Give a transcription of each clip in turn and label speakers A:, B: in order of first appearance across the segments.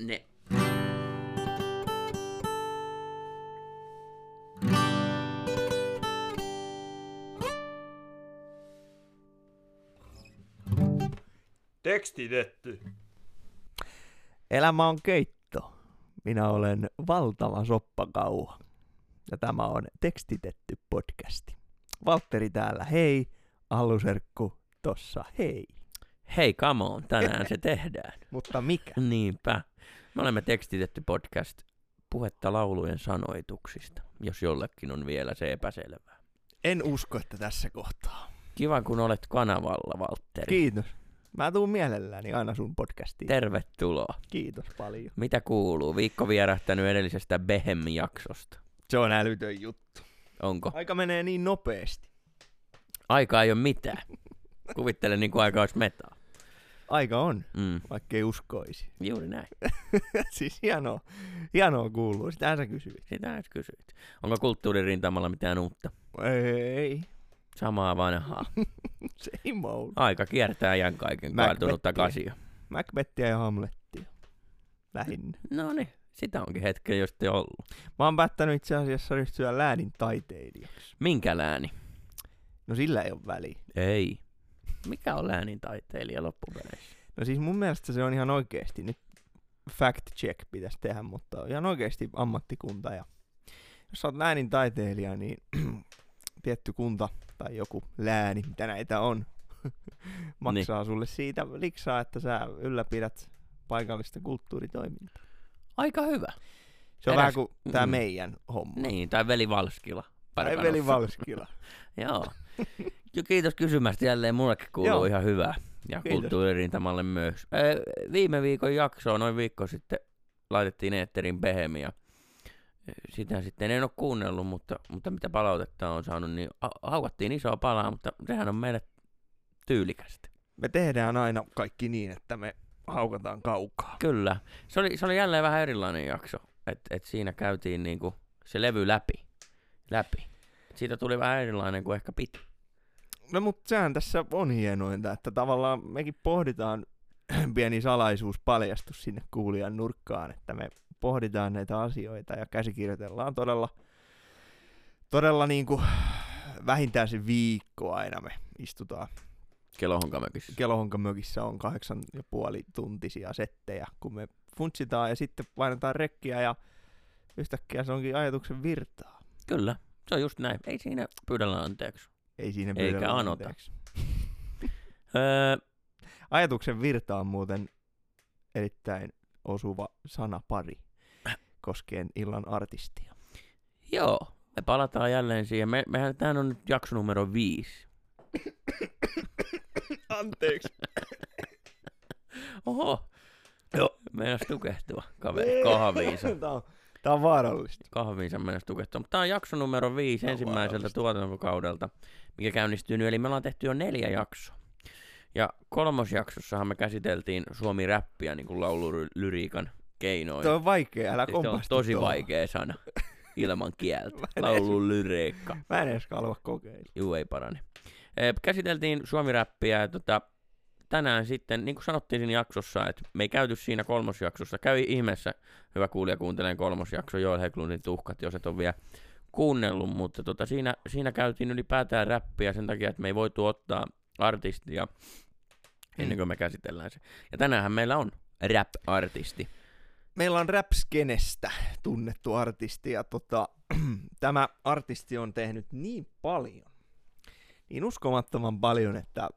A: Ne.
B: Tekstitetty.
C: Elämä on keitto. Minä olen valtava soppakauha. Ja tämä on tekstitetty podcasti. Valtteri täällä, hei. Alluserkku tossa, hei.
A: Hei, come on, tänään se tehdään.
C: Mutta mikä?
A: Niinpä. Me olemme tekstitetty podcast puhetta laulujen sanoituksista, jos jollekin on vielä se epäselvää.
C: En usko, että tässä kohtaa.
A: Kiva, kun olet kanavalla, Valtteri.
C: Kiitos. Mä tuun mielelläni aina sun podcastiin.
A: Tervetuloa.
C: Kiitos paljon.
A: Mitä kuuluu? Viikko vierähtänyt edellisestä Behem-jaksosta.
C: Se on älytön juttu.
A: Onko?
C: Aika menee niin nopeasti.
A: Aika ei ole mitään. Kuvittele niin kuin aika olisi metaa.
C: Aika on,
A: Mm.
C: vaikkei uskoisi.
A: Juuri näin.
C: siis hienoa, hienoa kuuluu. Sitähän sä kysyit.
A: Sitä edes kysyit. Onko kulttuuririntamalla mitään uutta?
C: Ei,
A: Samaa vanhaa.
C: same old.
A: Aika kiertää jän kaiken kaatunut
C: Macbethia.
A: takaisin.
C: Macbethia ja Hamlettia. Lähinnä.
A: No niin, sitä onkin hetken jo sitten ollut.
C: Mä oon päättänyt itse asiassa ryhtyä läänin taiteilijaksi.
A: Minkä lääni?
C: No sillä ei ole väliä.
A: Ei. Mikä on läänin taiteilija loppupeleissä?
C: No siis mun mielestä se on ihan oikeesti. Nyt fact check pitäisi tehdä, mutta ihan oikeesti ammattikunta. Ja jos sä oot läänin taiteilija, niin tietty kunta tai joku lääni, mitä näitä on, maksaa sulle siitä liksaa, että sä ylläpidät paikallista kulttuuritoimintaa.
A: Aika hyvä.
C: Se on
A: Eräs-
C: vähän kuin tää
A: mm.
C: meidän homma.
A: Niin, tai veli Valskila.
C: Tai veli Valskila.
A: Joo. Kiitos kysymästä jälleen, mullekin kuuluu
C: Joo.
A: ihan hyvää. Ja
C: Kiitos.
A: kulttuuririntamalle myös. Ee, viime viikon jaksoa, noin viikko sitten, laitettiin Eetterin Behemia. Sitä sitten en ole kuunnellut, mutta, mutta mitä palautetta on saanut, niin ha- haukattiin isoa palaa, mutta sehän on meille tyylikästä.
C: Me tehdään aina kaikki niin, että me haukataan kaukaa.
A: Kyllä. Se oli, se oli jälleen vähän erilainen jakso. että et siinä käytiin niinku se levy läpi. läpi. Siitä tuli vähän erilainen kuin ehkä piti.
C: No mutta sehän tässä on hienointa, että tavallaan mekin pohditaan pieni salaisuus paljastus sinne kuulijan nurkkaan, että me pohditaan näitä asioita ja käsikirjoitellaan todella, todella niin kuin vähintään se viikko aina me istutaan.
A: Kelohonkamökissä.
C: Kelohonkamökissä on kahdeksan ja puoli tuntisia settejä, kun me funtsitaan ja sitten painetaan rekkiä ja yhtäkkiä se onkin ajatuksen virtaa.
A: Kyllä. Se on just näin. Ei siinä pyydellä anteeksi.
C: Ei siinä
A: Eikä
C: pyydellä
A: anota.
C: anteeksi.
A: Öö,
C: Ajatuksen virta on muuten erittäin osuva sanapari koskien illan artistia.
A: joo, me palataan jälleen siihen. Me, mehän tämähän on nyt jakso numero viisi.
C: Anteeksi.
A: Oho. Joo. Meinas tukehtua kaveri kahviinsa.
C: Tää on, tää on vaarallista.
A: kahviinsa mennessä tukehtua. Mutta tämä on jakso numero viisi
C: Tämä on
A: ensimmäiseltä tuotantokaudelta, mikä käynnistyy nyt. Eli me ollaan tehty jo neljä jaksoa. Ja kolmosjaksossahan me käsiteltiin Suomi-räppiä niin kuin laululyriikan keinoin.
C: Tuo on vaikea, älä
A: Siis se on
C: kompastu
A: tosi
C: tuohon.
A: vaikea sana. Ilman kieltä. Laululyriikka.
C: Mä en edes halua kokeilla.
A: Juu, ei parane. Käsiteltiin Suomi-räppiä ja tota, tänään sitten, niin kuin sanottiin siinä jaksossa, että me ei käyty siinä kolmosjaksossa. Käy ihmeessä, hyvä kuulija, kuuntelee kolmosjakso Joel Heklundin tuhkat, jos et ole vielä kuunnellut, mutta tota, siinä, siinä käytiin ylipäätään räppiä sen takia, että me ei voitu ottaa artistia ennen kuin me käsitellään se. Ja tänäänhän meillä on rap-artisti.
C: Meillä on Rapskenestä tunnettu artisti ja tota, tämä artisti on tehnyt niin paljon, niin uskomattoman paljon, että,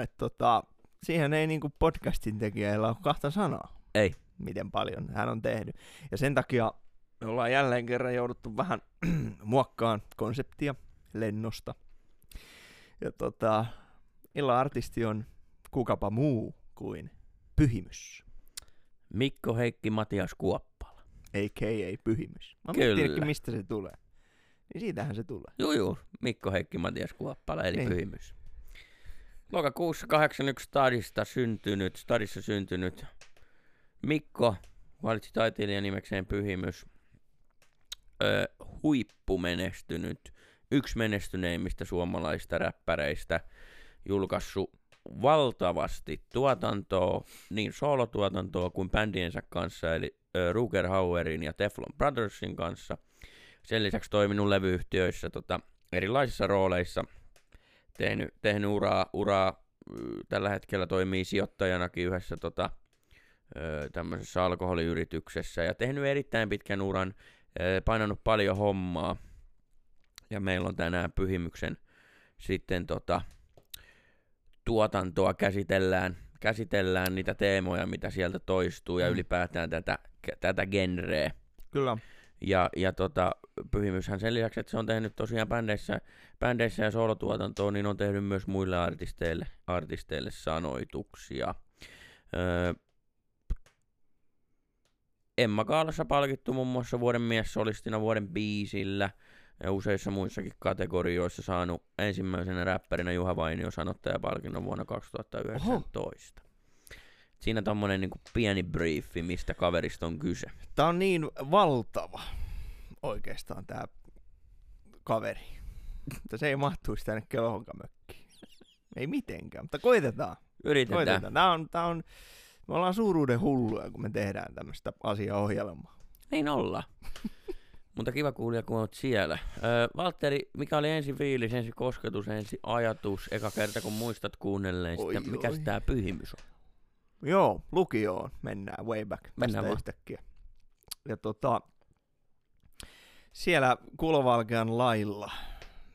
C: että tota, siihen ei niinku podcastin tekijällä ole kahta sanaa.
A: Ei.
C: Miten paljon hän on tehnyt. Ja sen takia me ollaan jälleen kerran jouduttu vähän muokkaan konseptia lennosta. Ja tota, illan artisti on kukapa muu kuin Pyhimys.
A: Mikko Heikki Matias Kuoppala.
C: a.k.a. Pyhimys. Mä
A: Kyllä.
C: Mistä se tulee. Niin siitähän se tulee.
A: Juu, juu. Mikko Heikki Matias Kuoppala, eli
C: Niin.
A: Pyhimys. Lokakuussa 81 stadista syntynyt, stadissa syntynyt Mikko valitsi taiteilijan nimekseen Pyhimys. Ö, huippumenestynyt, yksi menestyneimmistä suomalaisista räppäreistä, julkaissut valtavasti tuotantoa, niin solotuotantoa kuin bändiensä kanssa, eli Ruger Hauerin ja Teflon Brothersin kanssa. Sen lisäksi toiminut levyyhtiöissä tota, erilaisissa rooleissa, tehnyt, tehnyt uraa, uraa tällä hetkellä toimii sijoittajanakin yhdessä tota, tämmöisessä alkoholiyrityksessä ja tehnyt erittäin pitkän uran, painanut paljon hommaa. Ja meillä on tänään pyhimyksen sitten tota, tuotantoa käsitellään, käsitellään niitä teemoja, mitä sieltä toistuu ja
C: Mm.
A: ylipäätään tätä, tätä genreä.
C: Kyllä.
A: Ja, ja tota, Pyhimyshän sen lisäksi, että se on tehnyt tosiaan bändeissä, bändeissä ja solotuotantoa, niin on tehnyt myös muille artisteille, artisteille sanoituksia. Öö, Emma Kaalassa palkittu muun muassa vuoden mies solistina vuoden biisillä ja useissa muissakin kategorioissa saanut ensimmäisenä räppärinä Juha Vainio sanottajapalkinnon vuonna 2019. Siinä tommonen niinku pieni briefi, mistä kaverista on kyse.
C: Tää on niin valtava oikeastaan tää kaveri. Että se ei mahtuisi tänne kelohonkamökkiin. Ei mitenkään, mutta koitetaan.
A: Yritetään.
C: koitetaan. Tää on, tää on, me ollaan suuruuden hulluja, kun me tehdään tämmöistä asiaohjelmaa.
A: Niin ollaan. Mutta kiva kuulia, kun oot siellä. Öö, Valtteri, mikä oli ensi fiilis, ensi kosketus, ensi ajatus, eka kerta kun muistat kuunnelleen, sitten, mikä tää pyhimys on?
C: Joo, lukioon mennään way back
A: Mennään vaan.
C: yhtäkkiä. Ja tota, siellä Kulovalkean lailla,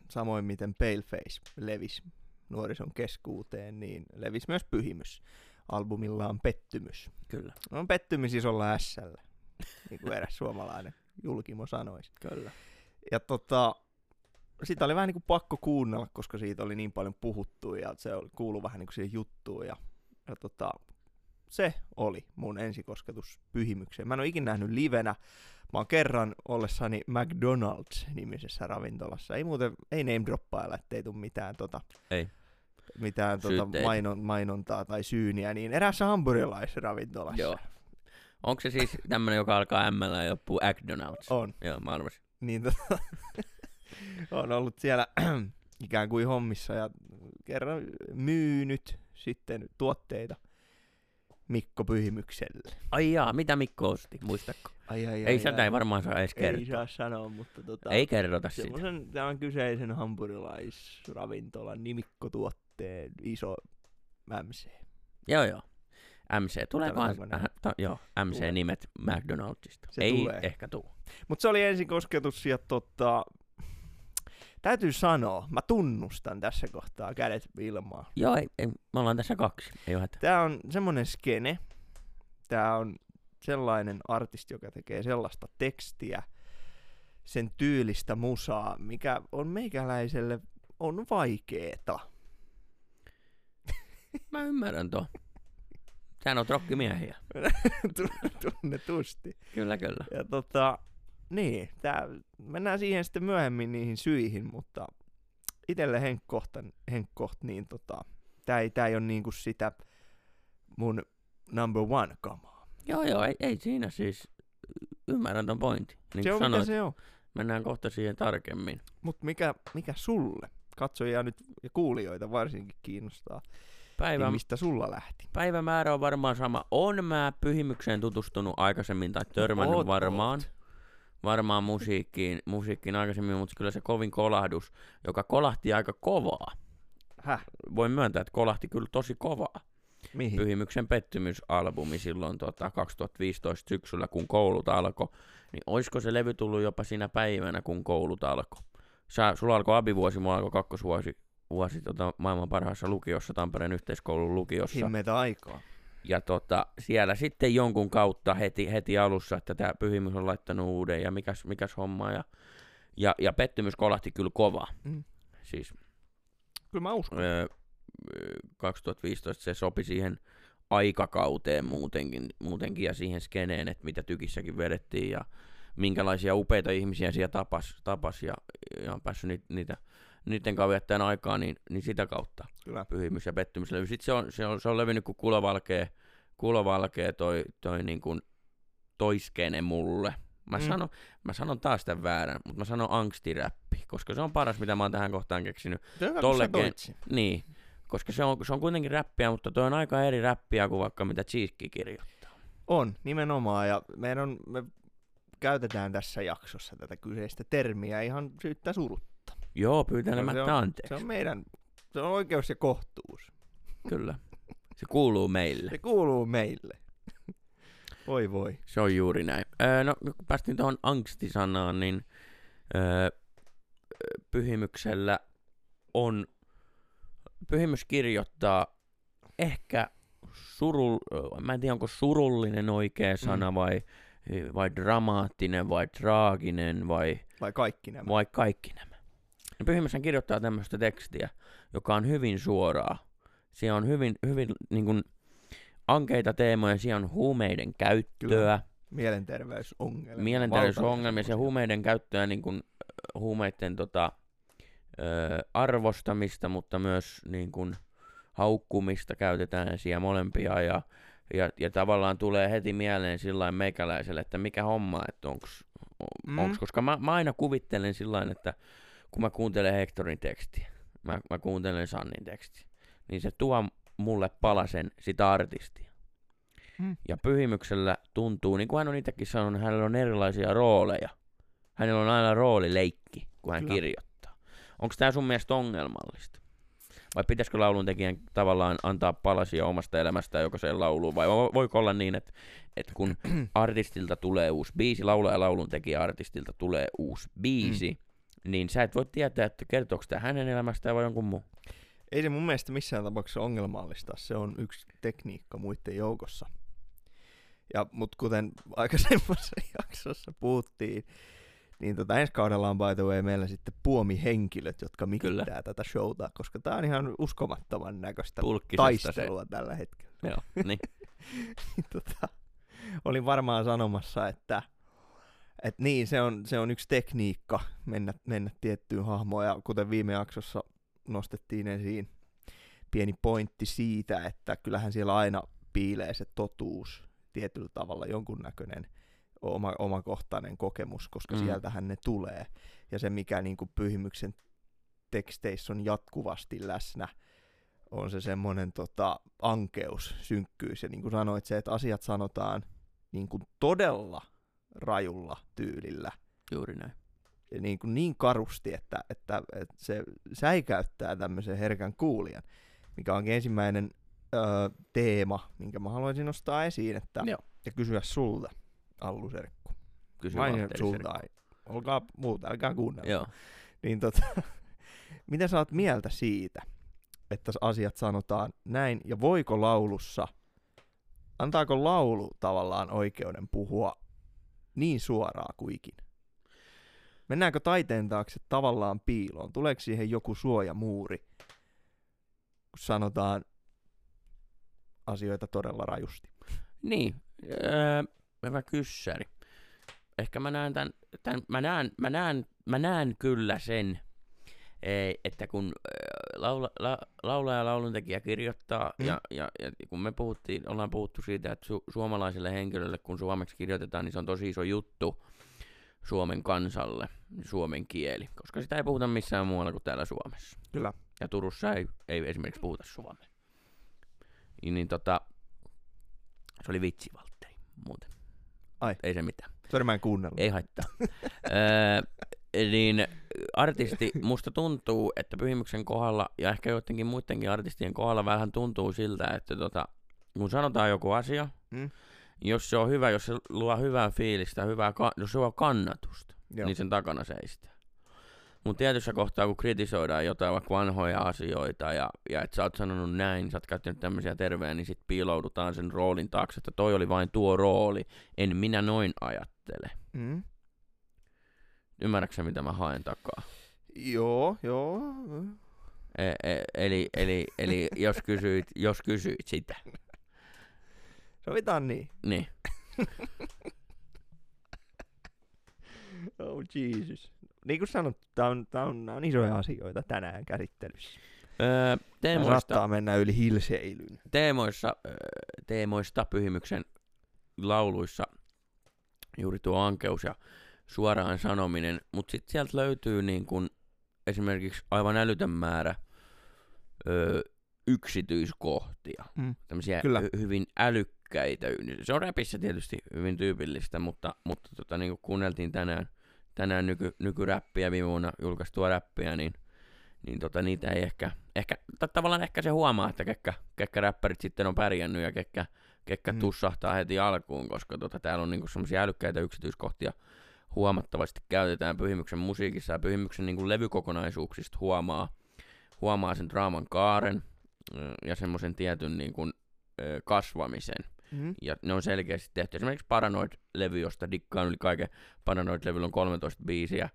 C: samoin miten Paleface levisi nuorison keskuuteen, niin levisi myös Pyhimys. Albumillaan Pettymys.
A: Kyllä.
C: On pettymys isolla ässällä, niin kuin eräs suomalainen julkimo sanoisi.
A: Kyllä.
C: Ja tota, sitä oli vähän niin kuin pakko kuunnella, koska siitä oli niin paljon puhuttu ja se oli- kuului vähän niin kuin siihen juttuun. Ja, ja tota, se oli mun ensikosketus pyhimykseen. Mä en ole ikinä nähnyt livenä. Mä oon kerran ollessani McDonald's-nimisessä ravintolassa. Ei muuten, ei name droppailla, ettei tuu mitään, tota,
A: Ei.
C: mitään tota,
A: Syytteitä.
C: mainon, mainontaa tai syyniä, niin eräässä hampurilaisravintolassa.
A: Joo. Onko se siis tämmönen, joka alkaa M ja loppuu McDonald's?
C: On.
A: Joo, mä arvasin.
C: niin tota, on ollut siellä ikään kuin hommissa ja kerran myynyt sitten tuotteita Mikko Pyhimykselle.
A: Ai jaa, mitä Mikko osti, muistatko?
C: Ai, ai,
A: Ei, sitä ei varmaan saa edes
C: ei
A: kertoa.
C: saa sanoa, mutta tota,
A: Ei kerrota sitä.
C: tämän kyseisen hampurilaisravintolan nimikkotuotteen iso MC.
A: Joo, joo. MC, tuleekohan,
C: Tuleeko
A: äh, ta, joo,
C: Tulee.
A: MC-nimet McDonaldsista.
C: Se
A: ei
C: tulee.
A: ehkä tuu.
C: Mutta se oli ensikosketus ja tota, täytyy sanoa, mä tunnustan tässä kohtaa kädet ilmaa.
A: Joo, ei, ei, me ollaan tässä kaksi, ei ole.
C: Tää on semmonen skene. Tää on sellainen artisti, joka tekee sellaista tekstiä, sen tyylistä musaa, mikä on meikäläiselle on vaikeeta.
A: Mä ymmärrän tuon. Sähän on rokkimiehiä.
C: Tunnetusti.
A: Kyllä, kyllä.
C: Ja tota, niin, tää, mennään siihen sitten myöhemmin niihin syihin, mutta itelle henkkohta, henkkoht, niin tota, tää ei, tää ei ole niinku sitä mun number one kamaa.
A: Joo, joo, ei, ei siinä siis. Ymmärrän ton pointin. Niin
C: se on
A: sanoit,
C: mitä se on.
A: mennään kohta siihen tarkemmin.
C: Mutta mikä, mikä sulle, katsojia nyt ja kuulijoita varsinkin kiinnostaa,
A: Päivä,
C: niin mistä sulla lähti?
A: päivämäärä on varmaan sama. On mä pyhimykseen tutustunut aikaisemmin tai törmännyt
C: Oot,
A: varmaan.
C: oot.
A: Varmaan musiikkiin, musiikkiin aikaisemmin, mutta kyllä se kovin kolahdus, joka kolahti aika kovaa.
C: Häh?
A: Voin myöntää, että kolahti kyllä tosi kovaa.
C: Mihin?
A: Pyhimyksen pettymysalbumi silloin tota, 2015 syksyllä, kun koulut alkoi. Niin olisiko se levy tullut jopa siinä päivänä, kun koulut alkoi? Sä, sulla alkoi abivuosi, mulla alkoi kakkosvuosi vuosi, tota, maailman parhaassa lukiossa, Tampereen yhteiskoulun lukiossa.
C: Himmetä aikaa.
A: Ja tota, siellä sitten jonkun kautta heti, heti alussa, että tämä pyhimys on laittanut uuden ja mikäs, mikäs homma. Ja, ja, ja pettymys kolahti kyllä kova.
C: Mm.
A: Siis
C: Kyllä mä uskon.
A: öö, 2015 se sopi siihen aikakauteen muutenkin, muutenkin ja siihen skeneen, että mitä tykissäkin vedettiin ja minkälaisia upeita ihmisiä siellä tapas, tapas ja, ja on päässyt niitä, niitä niiden kanssa viettämään aikaa, niin, niin sitä kautta
C: Kyllä.
A: pyhimys ja pettymyslevy. Sitten se on, se on, se on levinnyt kuin kulovalkea, kulovalkea toi, toi niin kuin toiskene mulle. Mä,
C: Mm.
A: sanon, mä sanon taas tämän väärän, mutta mä sanon angstiräppi, koska se on paras, mitä mä oon tähän kohtaan keksinyt. Tolle
C: sen.
A: Niin, koska se on, se on kuitenkin räppiä, mutta tuo on aika eri räppiä kuin vaikka mitä Cheeski kirjoittaa.
C: On, nimenomaan. Ja meidän on, me käytetään tässä jaksossa tätä kyseistä termiä ihan syyttä surutta.
A: Joo,
C: Se
A: pyytelemättä
C: on-
A: anteeksi.
C: Se on meidän, se on oikeus ja kohtuus.
A: Kyllä. Se kuuluu meille.
C: Se kuuluu meille. voi voi.
A: Se on juuri näin. Öö, no, kun päästiin tuohon angstisanaan, niin öö, pyhimyksellä on, pyhimys kirjoittaa ehkä surul, mä en tiedä onko surullinen oikea sana
C: Mm.
A: vai, vai dramaattinen vai traaginen vai,
C: Vai kaikki nämä.
A: vai kaikki nämä. Ja pyhimyshän kirjoittaa tämmöistä tekstiä, joka on hyvin suoraa. Siellä on hyvin, hyvin niin kuin, ankeita teemoja, siellä on huumeiden käyttöä,
C: Kyllä. Mielenterveysongelmia.
A: mielenterveysongelmia, se huumeiden käyttöä, niin kuin, huumeiden tota, ö, arvostamista, mutta myös niin kuin, haukkumista käytetään siellä molempia ja, ja, ja tavallaan tulee heti mieleen sillä meikäläiselle, että mikä homma, että onks,
C: Mm.
A: mm. koska mä, mä aina kuvittelen sillä että kun mä kuuntelen Hectorin tekstiä, mä, mä kuuntelen Sannin tekstiä, niin se tuo mulle palasen sitä artistia.
C: Mm.
A: Ja pyhimyksellä tuntuu, niin kuin hän on itsekin sanonut, hänellä on erilaisia rooleja. Hänellä on aina roolileikki, kun hän
C: Kyllä.
A: kirjoittaa. Onko tämä sun mielestä ongelmallista? Vai pitäisikö lauluntekijän tavallaan antaa palasia omasta elämästään jokaiseen lauluun? Vai vo- voiko olla niin, että, että kun artistilta tulee uusi biisi, laulaja lauluntekijä artistilta tulee uusi biisi, mm. Niin sä et voi tietää, että kertooko tämä hänen elämästään vai jonkun muun.
C: Ei se mun mielestä missään tapauksessa ongelmallista. Se on yksi tekniikka muiden joukossa. Ja, mut kuten aikaisemmassa jaksossa puhuttiin, niin tota ensi kaudella on by the way meillä sitten puomihenkilöt, jotka mikittää
A: Kyllä.
C: tätä showta, koska tää on ihan uskomattoman näköistä
A: Pulkkisesta se.
C: taistelua tällä hetkellä.
A: Joo, niin.
C: tota, olin varmaan sanomassa, että et niin, se on, se on yksi tekniikka mennä, mennä tiettyyn hahmoon, ja kuten viime jaksossa nostettiin esiin pieni pointti siitä, että kyllähän siellä aina piilee se totuus tietyllä tavalla jonkunnäköinen oma, omakohtainen kokemus, koska
A: Mm.
C: sieltähän ne tulee. Ja se, mikä niin kuin pyhimyksen teksteissä on jatkuvasti läsnä, on se semmoinen tota, ankeus, synkkyys. Ja niin kuin sanoit, se, että asiat sanotaan niin kuin todella rajulla tyylillä.
A: Juuri näin.
C: Ja niin, kuin niin karusti, että, että, että se säikäyttää tämmöisen herkän kuulijan, mikä onkin ensimmäinen öö, teema, minkä mä haluaisin nostaa esiin että,
A: Joo.
C: ja kysyä sulta, Allu Serkku.
A: Kysy
C: Vain sulta, ai. olkaa muuta, älkää kuunnella.
A: Joo.
C: Niin tota, mitä sä oot mieltä siitä, että asiat sanotaan näin, ja voiko laulussa, antaako laulu tavallaan oikeuden puhua niin suoraa kuin ikinä? Mennäänkö taiteen taakse tavallaan piiloon? Tuleeko siihen joku suojamuuri, kun sanotaan asioita todella rajusti?
A: Niin, öö, hyvä kyssäri. Ehkä mä näen tämän, tämän mä, näen, mä, näen, mä näen kyllä sen, ei, että kun laula, la, laulaja ja lauluntekijä kirjoittaa,
C: Mm.
A: ja, ja, ja kun me puhuttiin, ollaan puhuttu siitä, että su, suomalaiselle henkilölle, kun suomeksi kirjoitetaan, niin se on tosi iso juttu Suomen kansalle, suomen kieli, koska sitä ei puhuta missään muualla kuin täällä Suomessa.
C: Kyllä.
A: Ja Turussa ei, ei esimerkiksi puhuta suomea. Niin, niin tota, se oli vitsi, Valtteri, muuten.
C: Ai.
A: Ei se mitään.
C: Sori, mä en kuunnellut.
A: Ei haittaa. öö, niin artisti, musta tuntuu, että Pyhimyksen kohdalla ja ehkä joidenkin muidenkin artistien kohdalla vähän tuntuu siltä, että tota, kun sanotaan joku asia,
C: Mm.
A: jos se on hyvä, jos se luo hyvää fiilistä, hyvää, jos se luo kannatusta,
C: Joo.
A: niin sen takana seistää. Mutta tietyssä kohtaa, kun kritisoidaan jotain vaikka vanhoja asioita ja, ja että sä oot sanonut näin, sä oot käyttänyt tämmöisiä tervejä, niin sit piiloudutaan sen roolin taakse, että toi oli vain tuo rooli, en minä noin ajattele.
C: Mm.
A: Ymmärrätkö mitä mä haen takaa?
C: Joo, joo.
A: E- e- eli, eli, eli jos, kysyit, jos kysyit sitä,
C: Sovitaan niin.
A: niin
C: Oh Jesus. Niin kuin sanottu, tää on, tää on, nää on isoja asioita tänään käsittelyssä.
A: öö, teemoista,
C: saattaa mennä yli hilseilyn.
A: teemoissa, teemoista pyhimyksen lauluissa juuri tuo ankeus ja suoraan sanominen, mutta sitten sieltä löytyy niin kun esimerkiksi aivan älytön määrä öö, yksityiskohtia.
C: Mm.
A: Tämmöisiä
C: Kyllä.
A: hy- hyvin älykkäitä. Se on räpissä tietysti hyvin tyypillistä, mutta, mutta tota, niin kuin kuunneltiin tänään, tänään nyky, nykyräppiä, viime vuonna julkaistua räppiä, niin, niin tota, niitä ei ehkä, ehkä ta- tavallaan ehkä se huomaa, että kekkä, kekkä räppärit sitten on pärjännyt ja kekkä, kekkä
C: Mm.
A: tussahtaa heti alkuun, koska tota, täällä on niinku semmoisia älykkäitä yksityiskohtia huomattavasti käytetään Pyhimyksen musiikissa ja Pyhimyksen niinku levykokonaisuuksista huomaa, huomaa sen draaman kaaren ja semmoisen tietyn niinku, ö, kasvamisen.
C: Mm.
A: Ja ne on selkeästi tehty. Esimerkiksi Paranoid-levy, josta dikkaan yli kaiken. Paranoid-levyllä on 13 biisiä,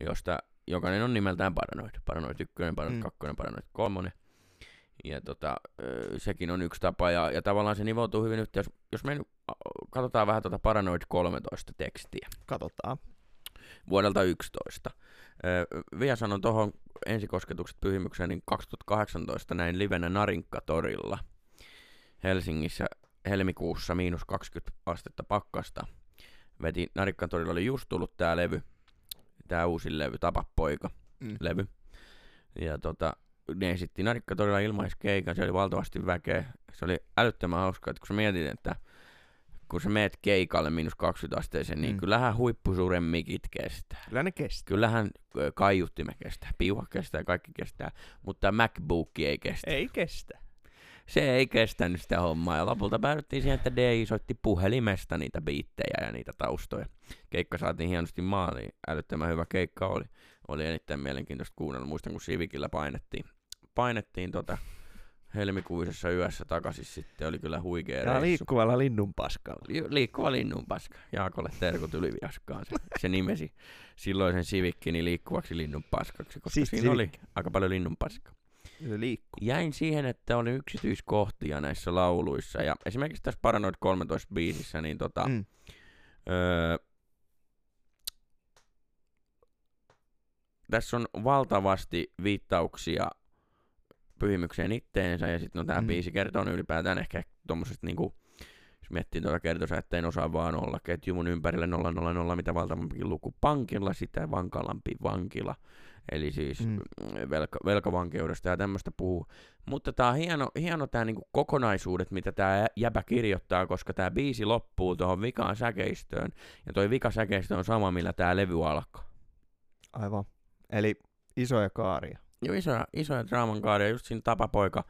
A: josta jokainen on nimeltään Paranoid. Paranoid 1, Paranoid
C: Mm.
A: 2, Paranoid 3. Ja tota, sekin on yksi tapa, ja, ja tavallaan se nivoutuu hyvin yhteen. Jos, jos me nyt katsotaan vähän tuota Paranoid 13 tekstiä
C: Katsotaan.
A: vuodelta 11. Ö, Vielä sanon tuohon ensikosketukset pyhimykseen, niin 2018 näin livenä Narinkka-torilla Helsingissä helmikuussa miinus 20 astetta pakkasta. Veti Narinkka-torilla oli just tullut tää levy, tää uusi levy, Tapa poika
C: Mm.
A: levy. Ja tota, ne esitti Narinkka-torilla ilmaiskeikan, se oli valtavasti väkeä. Se oli älyttömän hauskaa, että kun sä mietit, että kun sä meet keikalle miinus 20 asteeseen, niin
C: Mm.
A: kyllähän huippusuuren mikit kestää.
C: Kyllä ne kestää.
A: Kyllähän ö, kaiuttimet kestää, piuha kestää, kaikki kestää, mutta MacBook ei kestä.
C: Ei kestä.
A: Se ei kestänyt sitä hommaa ja lopulta päädyttiin siihen, että DJ soitti puhelimesta niitä biittejä ja niitä taustoja. Keikka saatiin hienosti maaliin, älyttömän hyvä keikka oli. Oli erittäin mielenkiintoista kuunnella. Muistan, kun Sivikillä painettiin, painettiin tota helmikuisessa yössä takaisin sitten, oli kyllä huikea
C: Ja
A: reissu.
C: liikkuvalla linnun paskalla.
A: Li- Liikkuva linnunpaska. Jaakolle terkut yliviaskaan. Se, se nimesi silloisen Civiccini liikkuvaksi linnunpaskaksi, koska
C: Siisti
A: siinä oli
C: Civic.
A: aika paljon linnunpaskaa.
C: Se liikkuu.
A: Jäin siihen, että oli yksityiskohtia näissä lauluissa. Ja esimerkiksi tässä Paranoid 13 biisissä, niin tota. Mm. öö, tässä on valtavasti viittauksia pyhimykseen itteensä, ja sitten no tämä
C: Mm.
A: biisi kertoo ylipäätään ehkä tuommoisesta niinku, jos miettii tuota kertosa, että en osaa vaan olla ketju mun ympärille 000, mitä valtavampikin luku pankilla, sitä vankalampi vankila. Eli siis
C: Mm.
A: velka, velkavankeudesta ja tämmöistä puhuu. Mutta tää on hieno, hieno tää niinku kokonaisuudet, mitä tää jäbä kirjoittaa, koska tää biisi loppuu tuohon vikaan säkeistöön. Ja toi vika säkeistö on sama, millä tää levy alkaa.
C: Aivan. Eli isoja kaaria.
A: Joo, isoja, isoja draaman kaaria, just siinä Tapapoika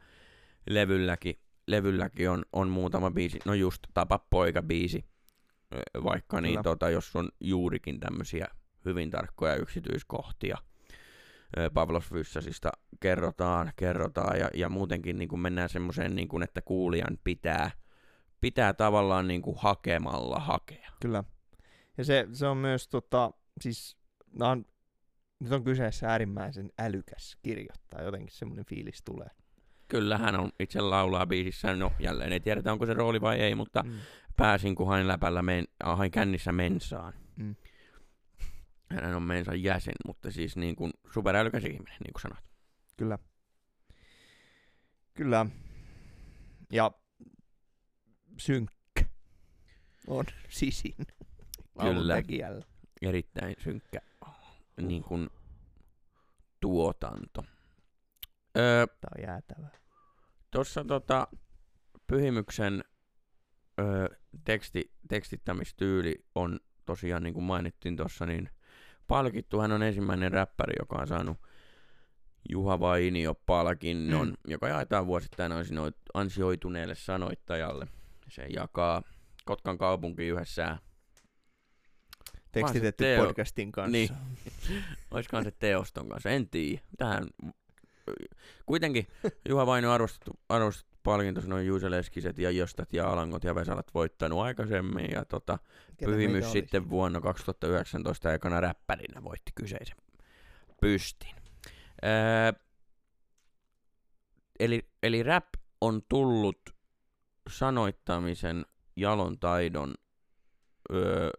A: levylläkin, levylläkin on, on muutama biisi, no just Tapapoika biisi, Ö, vaikka niin tota, jos on juurikin tämmöisiä hyvin tarkkoja yksityiskohtia. Pavlos Fyssasista kerrotaan, kerrotaan ja, ja muutenkin niin kuin mennään semmoiseen, niin kuin, että kuulijan pitää, pitää tavallaan niin kuin hakemalla hakea.
C: Kyllä. Ja se, se on myös tota, siis nää on, nyt on kyseessä äärimmäisen älykäs kirjoittaja, jotenkin semmoinen fiilis tulee.
A: Kyllä hän on itse laulaa biisissä, no jälleen ei tiedetä onko se rooli vai ei, mutta
C: Mm.
A: pääsin, kun hain läpällä, men, hain kännissä mensaan.
C: Mm.
A: Hän on mensan jäsen, mutta siis niin kuin superälykäs ihminen, niin kuin sanot.
C: Kyllä. Kyllä. Ja synkkä on sisin
A: Kyllä.
C: tekijällä.
A: Erittäin synkkä niin kuin tuotanto. Öö,
C: Tää on jäätävää.
A: Tuossa tota, Pyhimyksen öö, teksti, tekstittämistyyli on tosiaan, niin kuin mainittiin tuossa, niin palkittu. Hän on ensimmäinen räppäri, joka on saanut Juha Vainio-palkinnon,
C: Mm.
A: joka jaetaan vuosittain ansioituneelle sanoittajalle. Se jakaa Kotkan kaupunki yhdessä,
C: Tekstitetty
A: Teo.
C: podcastin kanssa.
A: Niin. olisikohan se Teoston kanssa, en tiedä. Tähän kuitenkin Juha Vainio arvostettu, arvostettu palkinto, noin Juuse Leskiset ja Jostat ja Alangot ja Vesalat voittanut aikaisemmin ja tota,
C: Ketä
A: Pyhimys sitten vuonna 2019 aikana räppärinä voitti kyseisen pystin. Öö, eli, eli rap on tullut sanoittamisen jalon taidon öö.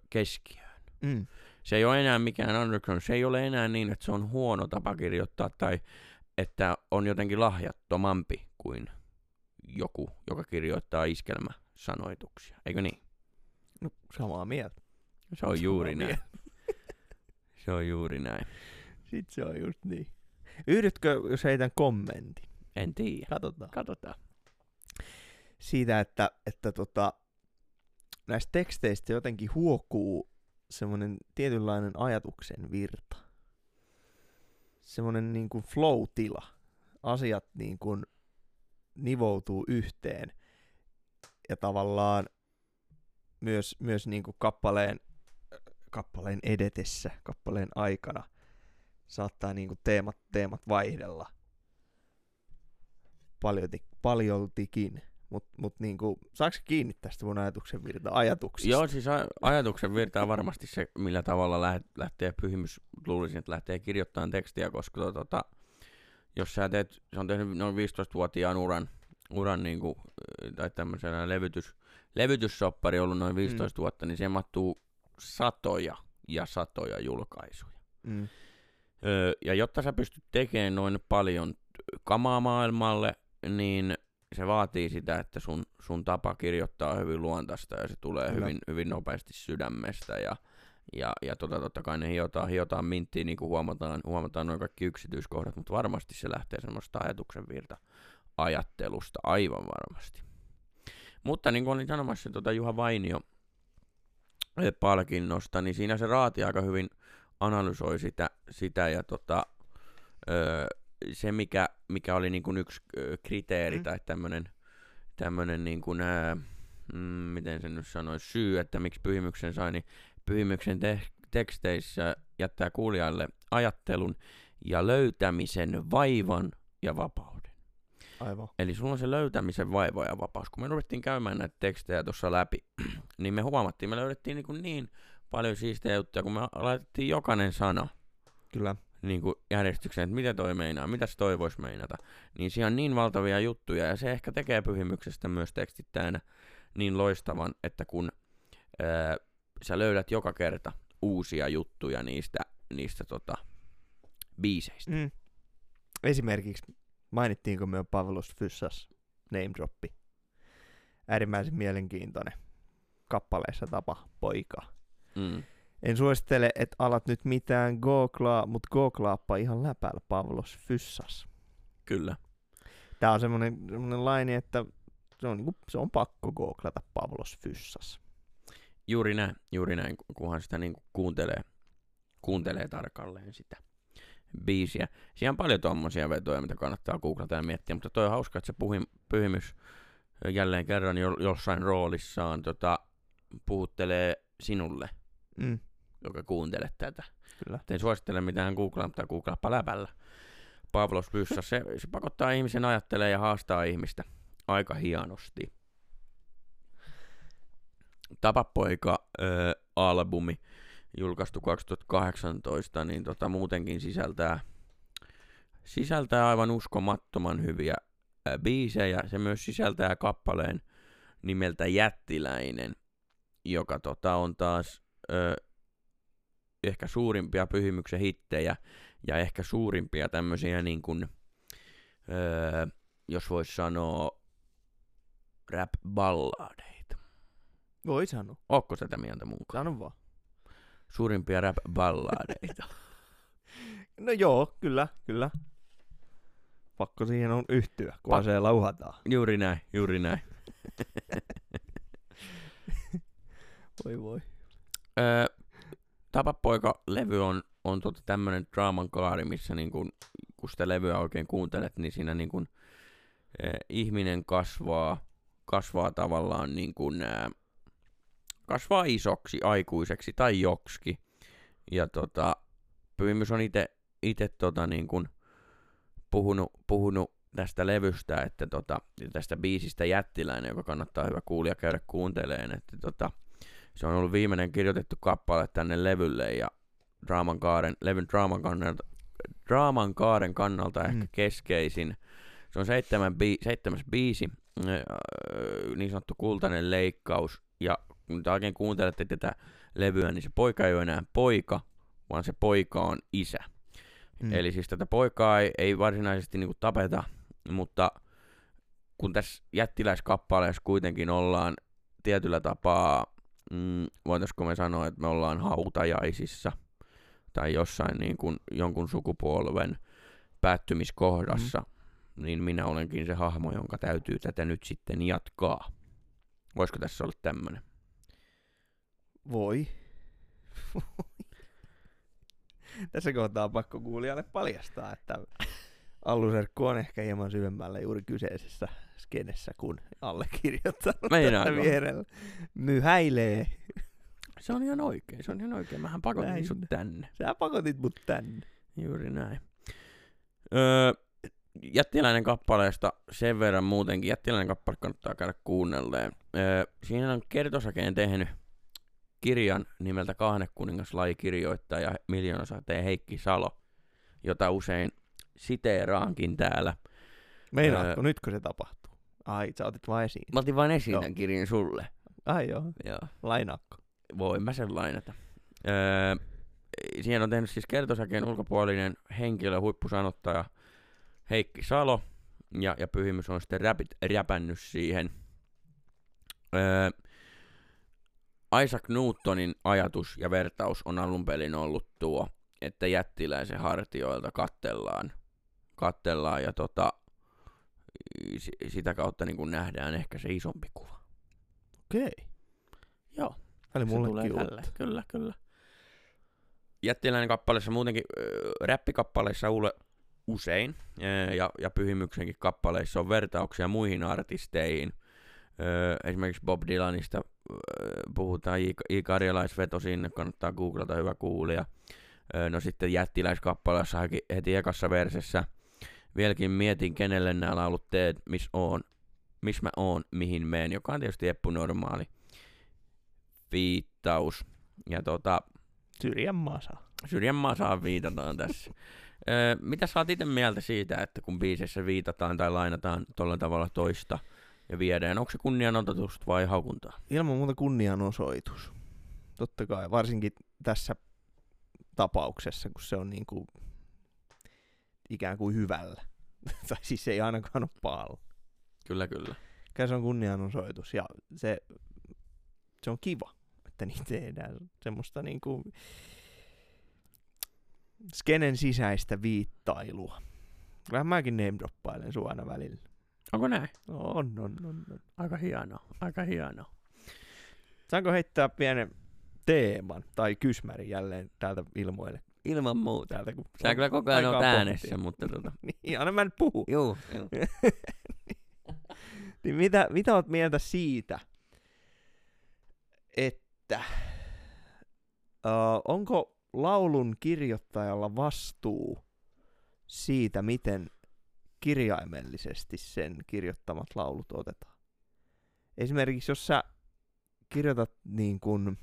C: Mm.
A: Se ei ole enää mikään underground, se ei ole enää niin, että se on huono tapa kirjoittaa tai että on jotenkin lahjattomampi kuin joku, joka kirjoittaa iskelmäsanoituksia. Eikö niin?
C: No, samaa mieltä.
A: Se on juuri
C: Samaa
A: näin. Se on juuri näin.
C: Sitten se on just niin. Yhdytkö, jos heitän kommentin?
A: En tiedä.
C: Katsotaan.
A: Katsotaan.
C: Siitä, että, että tota, näistä teksteistä jotenkin huokuu semmoinen tietynlainen ajatuksen virta. Semmoinen niin kuin flow-tila. Asiat niin kuin nivoutuu yhteen. Ja tavallaan myös, myös niin kuin kappaleen, kappaleen edetessä, kappaleen aikana saattaa niin kuin teemat, teemat vaihdella paljolti, paljoltikin. Mutta mut niinku, saako kiinni tästä mun ajatuksen virta ajatuksesta?
A: Joo, siis a- ajatuksen virta on varmasti se, millä tavalla läht- lähtee pyhimys, luulisin, että lähtee kirjoittamaan tekstiä, koska to- tota, jos sä teet, se on tehnyt noin 15-vuotiaan uran, uran niinku, tai tämmöisenä levytys, levytyssoppari ollut noin 15 mm. vuotta, niin siihen mahtuu satoja ja satoja julkaisuja.
C: Mm.
A: Öö, ja jotta sä pystyt tekemään noin paljon kamaa maailmalle, niin se vaatii sitä, että sun, sun tapa kirjoittaa on hyvin luontaista ja se tulee
C: Kyllä.
A: hyvin, hyvin nopeasti sydämestä ja, ja, ja tota, totta kai ne hiotaan, hiotaan minttiin, niin kuin huomataan, huomataan noin kaikki yksityiskohdat, mutta varmasti se lähtee semmoista ajatuksen virta ajattelusta, aivan varmasti. Mutta niin kuin olin sanomassa tota Juha Vainio eh, palkinnosta, niin siinä se raati aika hyvin analysoi sitä, sitä ja tota, öö, se, mikä, mikä oli niin kuin yksi kriteeri
C: Mm.
A: tai tämmöinen tämmönen niin kuin, ää, mm, miten sen nyt sanoisi, syy, että miksi pyhimyksen sai, niin pyhimyksen te- teksteissä jättää kuulijalle ajattelun ja löytämisen vaivan ja vapauden.
C: Aivan.
A: Eli sulla on se löytämisen vaiva ja vapaus. Kun me ruvettiin käymään näitä tekstejä tuossa läpi, niin me huomattiin, me löydettiin niin, kuin niin paljon siistejä juttuja, kun me laitettiin jokainen sana
C: Kyllä.
A: Niin kuin järjestykseen, että mitä toi meinaa, mitä se toi voisi meinata. Niin siinä on niin valtavia juttuja, ja se ehkä tekee pyhimyksestä myös tekstittäjänä niin loistavan, että kun ää, sä löydät joka kerta uusia juttuja niistä, niistä tota, biiseistä.
C: Mm. Esimerkiksi mainittiinko me Pavlos Fyssas name droppi. Äärimmäisen mielenkiintoinen kappaleessa tapa poika.
A: Mm.
C: En suosittele, että alat nyt mitään googlaa, mutta googlaappa ihan läpäällä Pavlos Fyssas.
A: Kyllä.
C: Tää on semmonen, semmonen laini, että se on, niinku, se on pakko googlata Pavlos Fyssas.
A: Juuri näin, juuri näin, ku- kunhan sitä niin kuuntelee, kuuntelee tarkalleen sitä biisiä. Siinä on paljon tuommoisia vetoja, mitä kannattaa googlata ja miettiä, mutta toi on hauska, että se puhim, pyhimys jälleen kerran jo, jossain roolissaan tota, puhuttelee sinulle,
C: Mm,
A: joka kuuntelet tätä.
C: kyllä.
A: En suosittele mitään googlaa, mutta googlaappa läpällä. Pavlos Pyssä, se, se pakottaa ihmisen ajattelemaan ja haastaa ihmistä aika hienosti. Tapapoika-albumi, julkaistu 2018, niin tota, muutenkin sisältää, sisältää aivan uskomattoman hyviä ää, biisejä. Se myös sisältää kappaleen nimeltä Jättiläinen, joka tota, on taas ö, ehkä suurimpia pyhimyksen hittejä ja ehkä suurimpia tämmöisiä niin kuin, öö, jos voisi sanoa rap-balladeita.
C: Voi sanoa.
A: Ootko tätä mieltä mukaan?
C: Sano vaan.
A: Suurimpia rap-balladeita.
C: No joo, kyllä, kyllä. Pakko siihen on yhtyä, kun
A: Pak-
C: se lauhataan.
A: juuri näin, juuri näin.
C: Voi voi.
A: Öö, Tapapoika-levy on, on tota tämmönen draaman kaari, missä niin kun, kun sitä levyä oikein kuuntelet, niin siinä niin kun, eh, ihminen kasvaa, kasvaa tavallaan niin kun, ää, kasvaa isoksi, aikuiseksi tai joksi. Ja tota, Pyhimys on itse tota niin puhunut, puhunut tästä levystä, että tota, tästä biisistä Jättiläinen, joka kannattaa hyvä kuulija käydä kuunteleen, että tota, se on ollut viimeinen kirjoitettu kappale tänne levylle ja draaman kaaren, levyn draaman kannalta, draaman kaaren kannalta ehkä
C: Mm.
A: keskeisin. Se on seitsemän bi- seitsemäs biisi, äh, niin sanottu kultainen leikkaus. Ja kun te oikein kuuntelette tätä levyä, niin se poika ei ole enää poika, vaan se poika on isä.
C: Mm.
A: Eli siis tätä poikaa ei, ei varsinaisesti niinku tapeta, mutta kun tässä jättiläiskappaleessa kuitenkin ollaan tietyllä tapaa, mm, voitaisiko me sanoa, että me ollaan hautajaisissa tai jossain niin kuin jonkun sukupolven päättymiskohdassa, niin minä olenkin se hahmo, jonka täytyy tätä nyt sitten jatkaa. Voisiko tässä olla tämmönen?
C: Voi. Tässä kohtaa on pakko kuulijalle paljastaa, että Alluserkku on ehkä hieman syvemmällä juuri kyseisessä skenessä, kun allekirjoittanut
A: Meinaako?
C: tätä vierellä. Myhäilee.
A: Se on ihan oikein, se on ihan oikein. Mähän pakotin
C: Näin.
A: sut tänne.
C: Sä pakotit mut tänne.
A: Juuri näin. Öö, jättiläinen kappaleesta sen verran muutenkin. Jättiläinen kappale kannattaa käydä kuunnelleen. Öö, siinä on Kertosakeen tehnyt kirjan nimeltä Kahnekuningas lajikirjoittaja miljoonasateen Heikki Salo, jota usein siteeraankin täällä.
C: Meinaatko
A: Öö.
C: nyt, kun se tapahtuu? Ai, sä otit vaan esiin.
A: Mä otin vain esiin
C: Joo.
A: tämän kirjan sulle.
C: Ai joo,
A: Joo.
C: lainaakko?
A: Voin mä sen lainata. Öö, siihen on tehnyt siis kertosakeen ulkopuolinen henkilö, huippusanottaja Heikki Salo, ja, ja Pyhimys on sitten räpit, räpännyt siihen. Öö, Isaac Newtonin ajatus ja vertaus on alun perin ollut tuo, että jättiläisen hartioilta kattellaan, kattellaan ja tota, sitä kautta niin kuin nähdään ehkä se isompi kuva.
C: Okei.
A: Joo.
C: Oli
A: Se tulee tälle. Kyllä, kyllä. Jättiläinen kappaleessa muutenkin, äh, räppikappaleissa Ule usein, äh, ja, ja Pyhimyksenkin kappaleissa on vertauksia muihin artisteihin. Äh, esimerkiksi Bob Dylanista äh, puhutaan, I. Karjalaisveto sinne, kannattaa googlata, hyvä kuulija. Äh, no sitten jättiläiskappaleessa heti, heti ekassa versessä vieläkin mietin, kenelle nämä laulut teet, miss oon, miss mä oon, mihin meen, joka on tietysti Eppu Normaali viittaus. Ja tota,
C: Syrjänmaa saa.
A: Syrjänmaa saa viitataan tässä. Öö, mitä sä oot itse mieltä siitä, että kun biiseissä viitataan tai lainataan tolla tavalla toista ja viedään, onko se kunnianototusta vai haukuntaa?
C: Ilman muuta kunnianosoitus. Totta kai, varsinkin tässä tapauksessa, kun se on niin kuin ikään kuin hyvällä. tai siis ei ainakaan ole pahalla.
A: Kyllä, kyllä.
C: Kai se on kunnianosoitus ja se, se on kiva, että niitä tehdään. Semmoista niin kuin skenen sisäistä viittailua. Kyllähän mäkin name droppailen sua aina välillä.
A: Onko näin?
C: On, on, on, on.
A: Aika hienoa, aika hienoa.
C: Saanko heittää pienen teeman tai kysmärin jälleen täältä ilmoille?
A: Ilman muuta.
C: Täältä, kun
A: Sä kyllä koko ajan oot äänessä, mutta tota...
C: Niin, anna mä nyt puhu.
A: Juu, juu.
C: niin mitä, mitä oot mieltä siitä, että uh, onko laulun kirjoittajalla vastuu siitä, miten kirjaimellisesti sen kirjoittamat laulut otetaan? Esimerkiksi jos sä kirjoitat niin kuin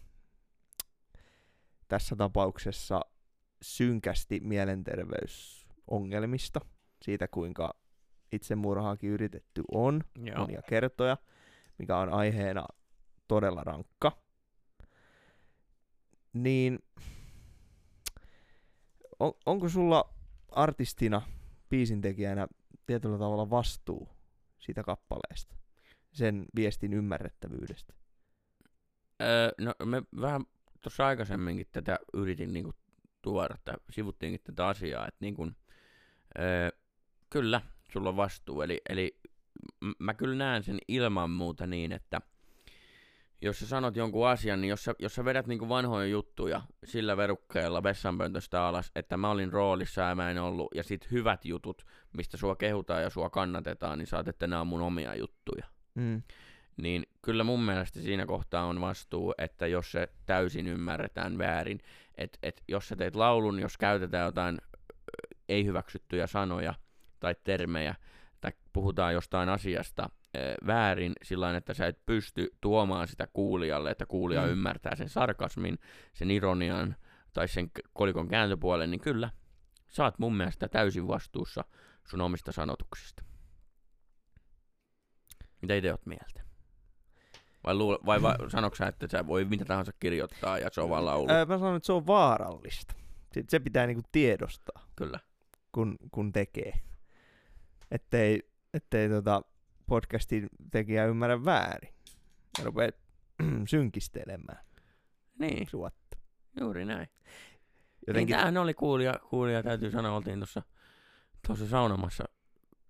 C: tässä tapauksessa synkästi mielenterveysongelmista, siitä kuinka itsemurhaakin yritetty on
A: Joo.
C: monia kertoja, mikä on aiheena todella rankka, niin on, onko sulla artistina, biisintekijänä tietyllä tavalla vastuu siitä kappaleesta, sen viestin ymmärrettävyydestä?
A: Öö, no me vähän tuossa aikaisemminkin tätä yritin niinku tuoda, tai sivuttiinkin tätä asiaa, että niinku, öö, kyllä, sulla on vastuu, eli, eli mä kyllä näen sen ilman muuta niin, että jos sä sanot jonkun asian, niin jos sä, jos sä vedät niinku vanhoja juttuja sillä verukkeella vessanpöntöstä alas, että mä olin roolissa ja mä en ollut, ja sit hyvät jutut, mistä sua kehutaan ja sua kannatetaan, niin saat, että nämä on mun omia juttuja
C: Mm.
A: Niin kyllä mun mielestä siinä kohtaa on vastuu, että jos se täysin ymmärretään väärin, että et jos sä teet laulun, jos käytetään jotain ei hyväksyttyjä sanoja tai termejä, tai puhutaan jostain asiasta väärin sillä että sä et pysty tuomaan sitä kuulijalle, että kuulija
C: Mm.
A: mm. ymmärtää sen sarkasmin, sen ironian tai sen kolikon kääntöpuolen, niin kyllä, sä oot mun mielestä täysin vastuussa sun omista sanotuksista. Mitä itse oot mieltä? Vai, luul, vai, vai sanoks sä, että sä voi mitä tahansa kirjoittaa ja se on vaan laulu?
C: Ää, mä sanon, että se on vaarallista. Se, se pitää niinku tiedostaa,
A: Kyllä.
C: kun, kun tekee. Ettei, ettei tota podcastin tekijä ymmärrä väärin. Ja rupeat synkistelemään
A: Niin,
C: suotta.
A: juuri näin.
C: Jotenkin,
A: Niin tämähän oli kuulija, kuulija, täytyy sanoa, oltiin tuossa tuossa saunomassa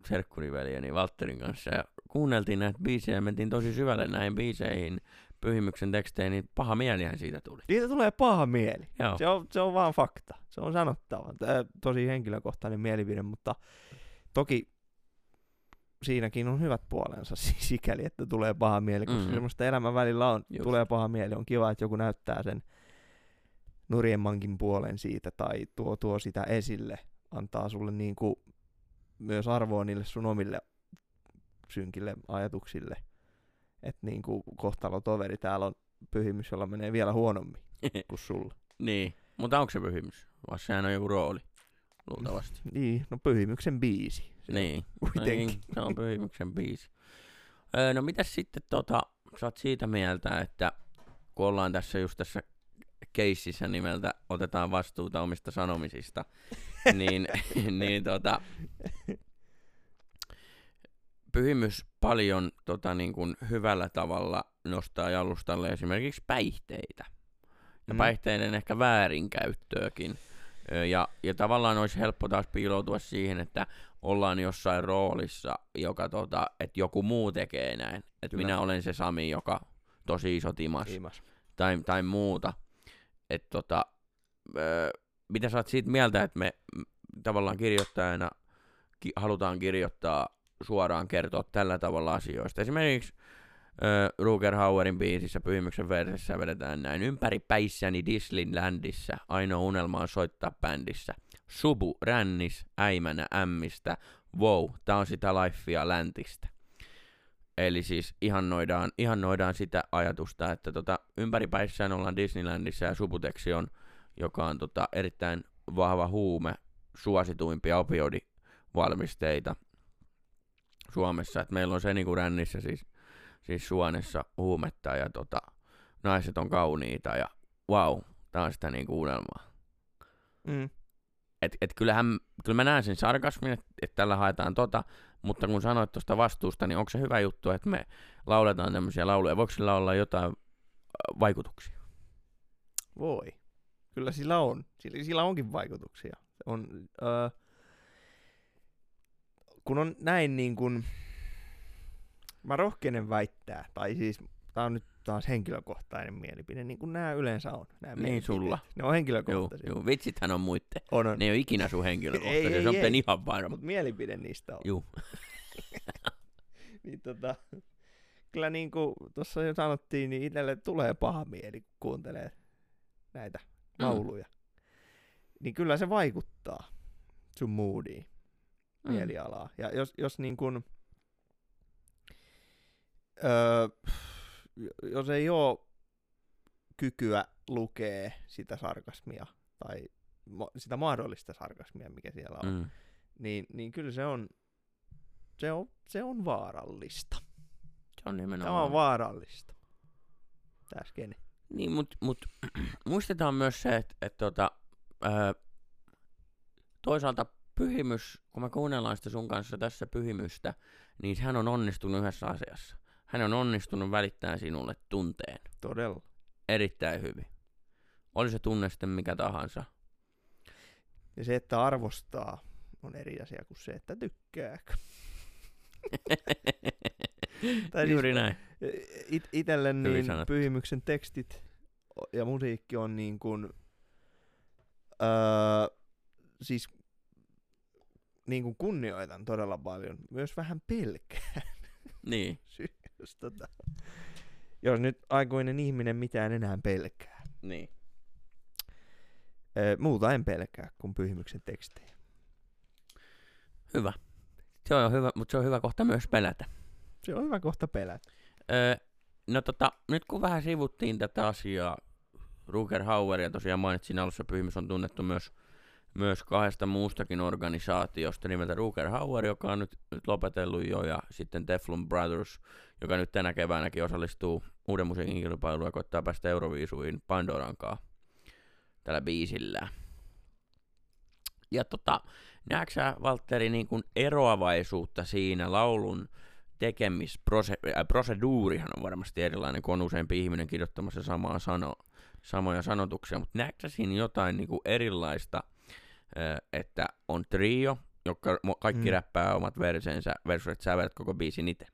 A: serkkuriveljeni Valtterin kanssa ja kuunneltiin näitä biisejä ja mentiin tosi syvälle näihin biiseihin, pyhimyksen teksteihin, niin paha mielihän siitä tuli.
C: Siitä tulee paha mieli.
A: Joo.
C: Se on, se on vaan fakta. Se on sanottava. Tää tosi henkilökohtainen mielipide, mutta toki siinäkin on hyvät puolensa siis sikäli, että tulee paha mieli, koska
A: Mhm.
C: semmoista elämän välillä on,
A: Just.
C: tulee paha mieli. On kiva, että joku näyttää sen nurjemmankin puolen siitä tai tuo, tuo sitä esille, antaa sulle niin kuin myös arvoa niille sun omille synkille ajatuksille. Että niin kuin kohtalotoveri täällä on pyhimys, jolla menee vielä huonommin kuin sulla.
A: niin, mutta onko se pyhimys? Vai sehän on joku rooli, luultavasti.
C: Niin, no pyhimyksen biisi. Se
A: Niin,
C: Kuitenkin.
A: Niin, se on pyhimyksen biisi. Öö, no mitäs sitten tota, sä oot siitä mieltä, että kun ollaan tässä just tässä keississä nimeltä otetaan vastuuta omista sanomisista, niin, niin tota, pyhimys paljon tota, niin kuin hyvällä tavalla nostaa jalustalle esimerkiksi päihteitä. Ja
C: Mm.
A: päihteiden ehkä väärinkäyttöäkin. Ja, ja tavallaan olisi helppo taas piiloutua siihen, että ollaan jossain roolissa, joka tota, että joku muu tekee näin. Että minä olen se Sami, joka tosi iso timas
C: Imas.
A: tai, tai muuta. Että tota, ö, mitä sä oot siitä mieltä, että me tavallaan kirjoittajana ki- halutaan kirjoittaa suoraan kertoa tällä tavalla asioista. Esimerkiksi ö, Ruger Hauerin biisissä Pyhimyksen versessä vedetään näin. Ympäri päissäni Disneylandissa, ainoa unelma on soittaa bändissä. Subu, rännis, äimänä ämmistä, wow, tää on sitä lifea läntistä. Eli siis ihannoidaan, ihannoidaan sitä ajatusta, että tota, ympäripäissään ollaan Disneylandissa ja Subuteksi on, joka on tota, erittäin vahva huume, suosituimpia opioidivalmisteita Suomessa. Et meillä on se niinku rännissä siis, siis suonessa huumetta ja tota, naiset on kauniita ja wow, tää on sitä niinku unelmaa.
C: Mm.
A: Et, et kyllähän, kyllä mä näen sen sarkasmin, että et tällä haetaan tota, mutta kun sanoit tuosta vastuusta, niin onko se hyvä juttu, että me lauletaan tämmöisiä lauluja? Voiko sillä olla jotain äh, vaikutuksia?
C: Voi. Kyllä sillä on. Sillä, sillä onkin vaikutuksia. On, öö, kun on näin niin kuin, mä rohkenen väittää, tai siis tää on nyt taas henkilökohtainen mielipide, niin kuin nämä yleensä on. Nämä
A: Niin
C: mielipiteet.
A: sulla.
C: Ne on
A: Joo,
C: henkilökohtaisia.
A: joo, vitsithän on muitte.
C: On, on.
A: Ne ei ole ikinä sun henkilökohtaisia,
C: Ei, ei,
A: se on
C: ei.
A: ihan varma.
C: Mutta mielipide niistä on.
A: Juu.
C: niin tota, kyllä niin kuin tuossa jo sanottiin, niin itselle tulee paha mieli, kun kuuntelee näitä
A: Mm.
C: lauluja. Niin kyllä se vaikuttaa sun moodiin,
A: Mm.
C: mielialaa. Ja jos, jos niin kuin, öö, jos ei ole kykyä lukea sitä sarkasmia tai mo- sitä mahdollista sarkasmia, mikä siellä on,
A: Mm.
C: niin, niin kyllä se on, se on, se on vaarallista.
A: Se on nimenomaan.
C: Tämä on vaarallista. Tää skene.
A: Niin, mutta mut, muistetaan myös se, että et, tota, toisaalta pyhimys, kun me kuunnellaan sitä sun kanssa tässä pyhimystä, niin hän on onnistunut yhdessä asiassa. Hän on onnistunut välittämään sinulle tunteen
C: Todella.
A: erittäin hyvin. Oli se tunne sitten mikä tahansa.
C: Ja se, että arvostaa, on eri asia kuin se, että tykkää. Tai siis-
A: Juuri näin.
C: It, itelle niin pyhimyksen tekstit ja musiikki on niin kuin, öö, siis niin kuin kunnioitan todella paljon. Myös vähän pelkää.
A: Niin,
C: jos, tota, jos nyt aikuinen ihminen mitään enää pelkää.
A: niin.
C: Öö, muuta en pelkää kuin pyhimyksen tekstejä.
A: Hyvä. Se on hyvä, mutta se on hyvä kohta myös pelätä.
C: Se on hyvä kohta pelätä.
A: Öö, no tota, nyt kun vähän sivuttiin tätä asiaa, Ruger Hauer ja tosiaan mainitsin alussa, Pyhimys on tunnettu myös, myös kahdesta muustakin organisaatiosta nimeltä Ruger Hauer, joka on nyt, nyt lopetellut jo, ja sitten Teflon Brothers, joka nyt tänä keväänäkin osallistuu uuden musiikin kilpailuun ja koittaa päästä Euroviisuihin Pandorankaan tällä biisillä. Ja tota, näetkö sä, Valtteri, niin kuin eroavaisuutta siinä laulun tekemisproseduurihan on varmasti erilainen, kun on useampi ihminen kirjoittamassa samaa sano, samoja sanotuksia, mutta näetkö siinä jotain niin kuin erilaista, että on trio, jotka mo- kaikki
C: mm.
A: räppää omat versensä versus, että sä vedät koko biisin itse.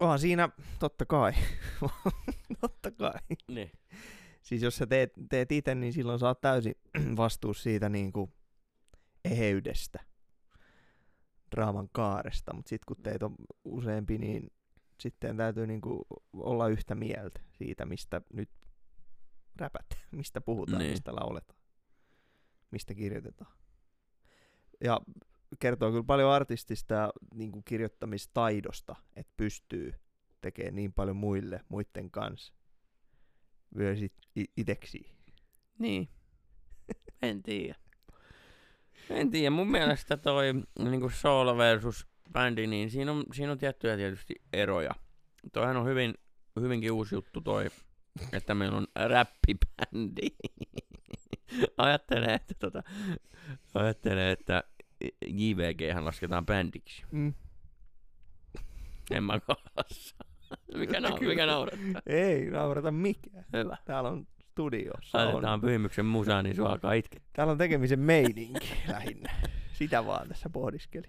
C: Onhan siinä, totta kai. totta kai.
A: Niin.
C: Siis jos sä teet, teet itse, niin silloin saat täysin vastuus siitä niinku eheydestä, draaman kaaresta. Mutta sitten kun teitä on useampi, niin sitten täytyy niinku olla yhtä mieltä siitä, mistä nyt räpät, mistä puhutaan,
A: Niin.
C: mistä lauletaan, mistä kirjoitetaan. Ja kertoo kyllä paljon artistista ja niinku kirjoittamistaidosta, että pystyy tekemään niin paljon muille, muiden kanssa myös it- iteksi.
A: Niin. En tiedä. En tiedä. Mun mielestä toi niinku solo versus bändi, niin siinä on, siinä on tiettyjä tietysti eroja. Toihan on hyvin, hyvinkin uusi juttu toi, että meillä on räppibändi. Ajattelee, että tota, ajattelee, että JVG lasketaan bändiksi.
C: Mm.
A: En mä kohdassa. Mikä,
C: Kyllä.
A: mikä naurattaa?
C: Ei naurata mikään.
A: Hyvä.
C: Täällä on studiossa. On.
A: Laitetaan pyhimyksen musaa, niin sua alkaa itkeä.
C: Täällä on tekemisen meininki lähinnä. Sitä vaan tässä pohdiskeli.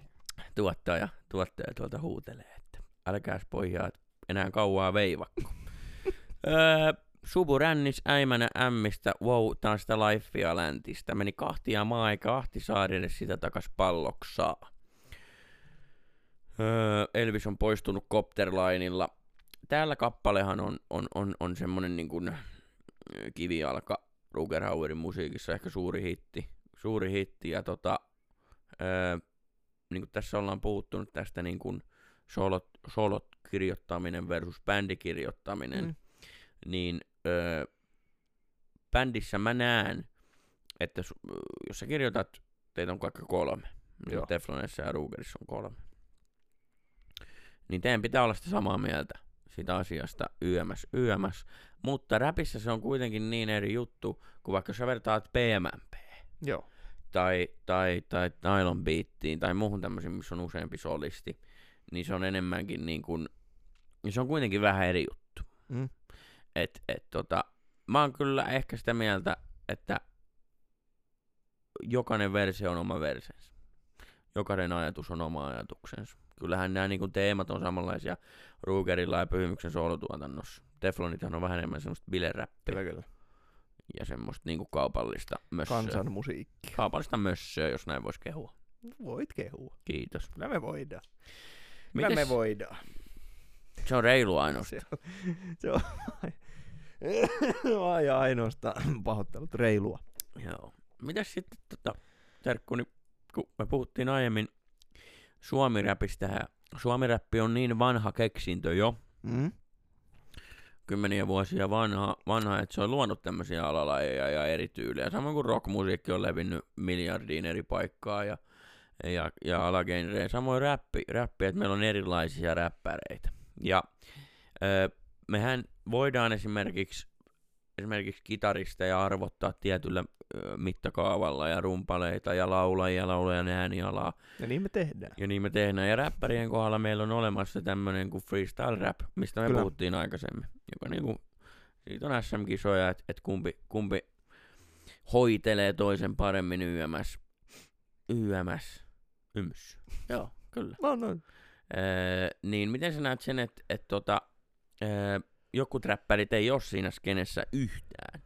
A: tuottaja, tuottaja tuolta huutelee, että älkääs pojat enää kauaa veivakko. öö, Subu rännis äimänä ämmistä, wow, taas sitä lifea läntistä. Meni kahtia maa eikä Ahtisaarille sitä takas palloksaa. Öö, Elvis on poistunut Copterlineilla. Täällä kappalehan on, on, on, on semmonen niin kuin kivijalka Rugerhauerin musiikissa, ehkä suuri hitti. Suuri hitti ja tota, öö, niin kuin tässä ollaan puhuttu nyt tästä niin kuin solot, solot kirjoittaminen versus bändikirjoittaminen,
C: Mm.
A: niin öö, bändissä mä näen, että su, jos sä kirjoitat, teitä on vaikka kolme,
C: Joo.
A: niin Teflonissa ja Rugerissa on kolme, niin teidän pitää olla sitä samaa mieltä siitä asiasta YMS, YMS, mutta räpissä se on kuitenkin niin eri juttu, kuin vaikka sä vertaat PMMP
C: Joo.
A: tai, tai, tai nylon beattiin tai muuhun tämmöisiin, missä on useampi solisti, niin se on enemmänkin niin kuin, niin se on kuitenkin vähän eri juttu.
C: Mm.
A: Et, et tota, mä oon kyllä ehkä sitä mieltä, että jokainen versio on oma versinsä. Jokainen ajatus on oma ajatuksensa. Kyllähän nämä niin teemat on samanlaisia Rugerilla ja Pyhimyksen soolotuotannossa. Teflonithan on vähän enemmän semmoista bileräppiä
C: Kyllä, kyllä.
A: ja semmoista niin kaupallista mössöä.
C: Kansanmusiikki.
A: Kaupallista mössöä, jos näin voisi kehua.
C: Voit kehua.
A: Kiitos.
C: Kyllä me voidaan. Kyllä
A: Mites,
C: me voidaan.
A: se on reilu ainoastaan.
C: Se on, se on ai ainoastaan pahoittelut reilua.
A: Joo. Mitäs sitten, tota, Terkku, niin kun me puhuttiin aiemmin suomiräpistä, ja suomiräppi on niin vanha keksintö jo,
C: Mm?
A: kymmeniä vuosia vanha, vanha että se on luonut tämmöisiä alalajeja ja eri tyylejä. Samoin kuin rockmusiikki on levinnyt miljardiin eri paikkaa ja, ja, ja alagenrejä. Samoin räppi, räppi, että meillä on erilaisia räppäreitä. Ja ö, mehän voidaan esimerkiksi, esimerkiksi kitaristeja arvottaa tietyllä mittakaavalla ja rumpaleita ja laulajia, laulajan äänialaa.
C: Ja niin me tehdään.
A: Ja niin me tehdään. Ja räppärien kohdalla meillä on olemassa tämmönen kuin freestyle rap, mistä me.
C: Kyllä.
A: puhuttiin aikaisemmin. Joka niinku, siitä on SM-kisoja, että et kumpi, kumpi hoitelee toisen paremmin YMS. YMS. Yms. Joo, kyllä.
C: No, no.
A: Öö, niin miten sä näet sen, että et tota, öö, jokut räppärit ei ole siinä skenessä yhtään?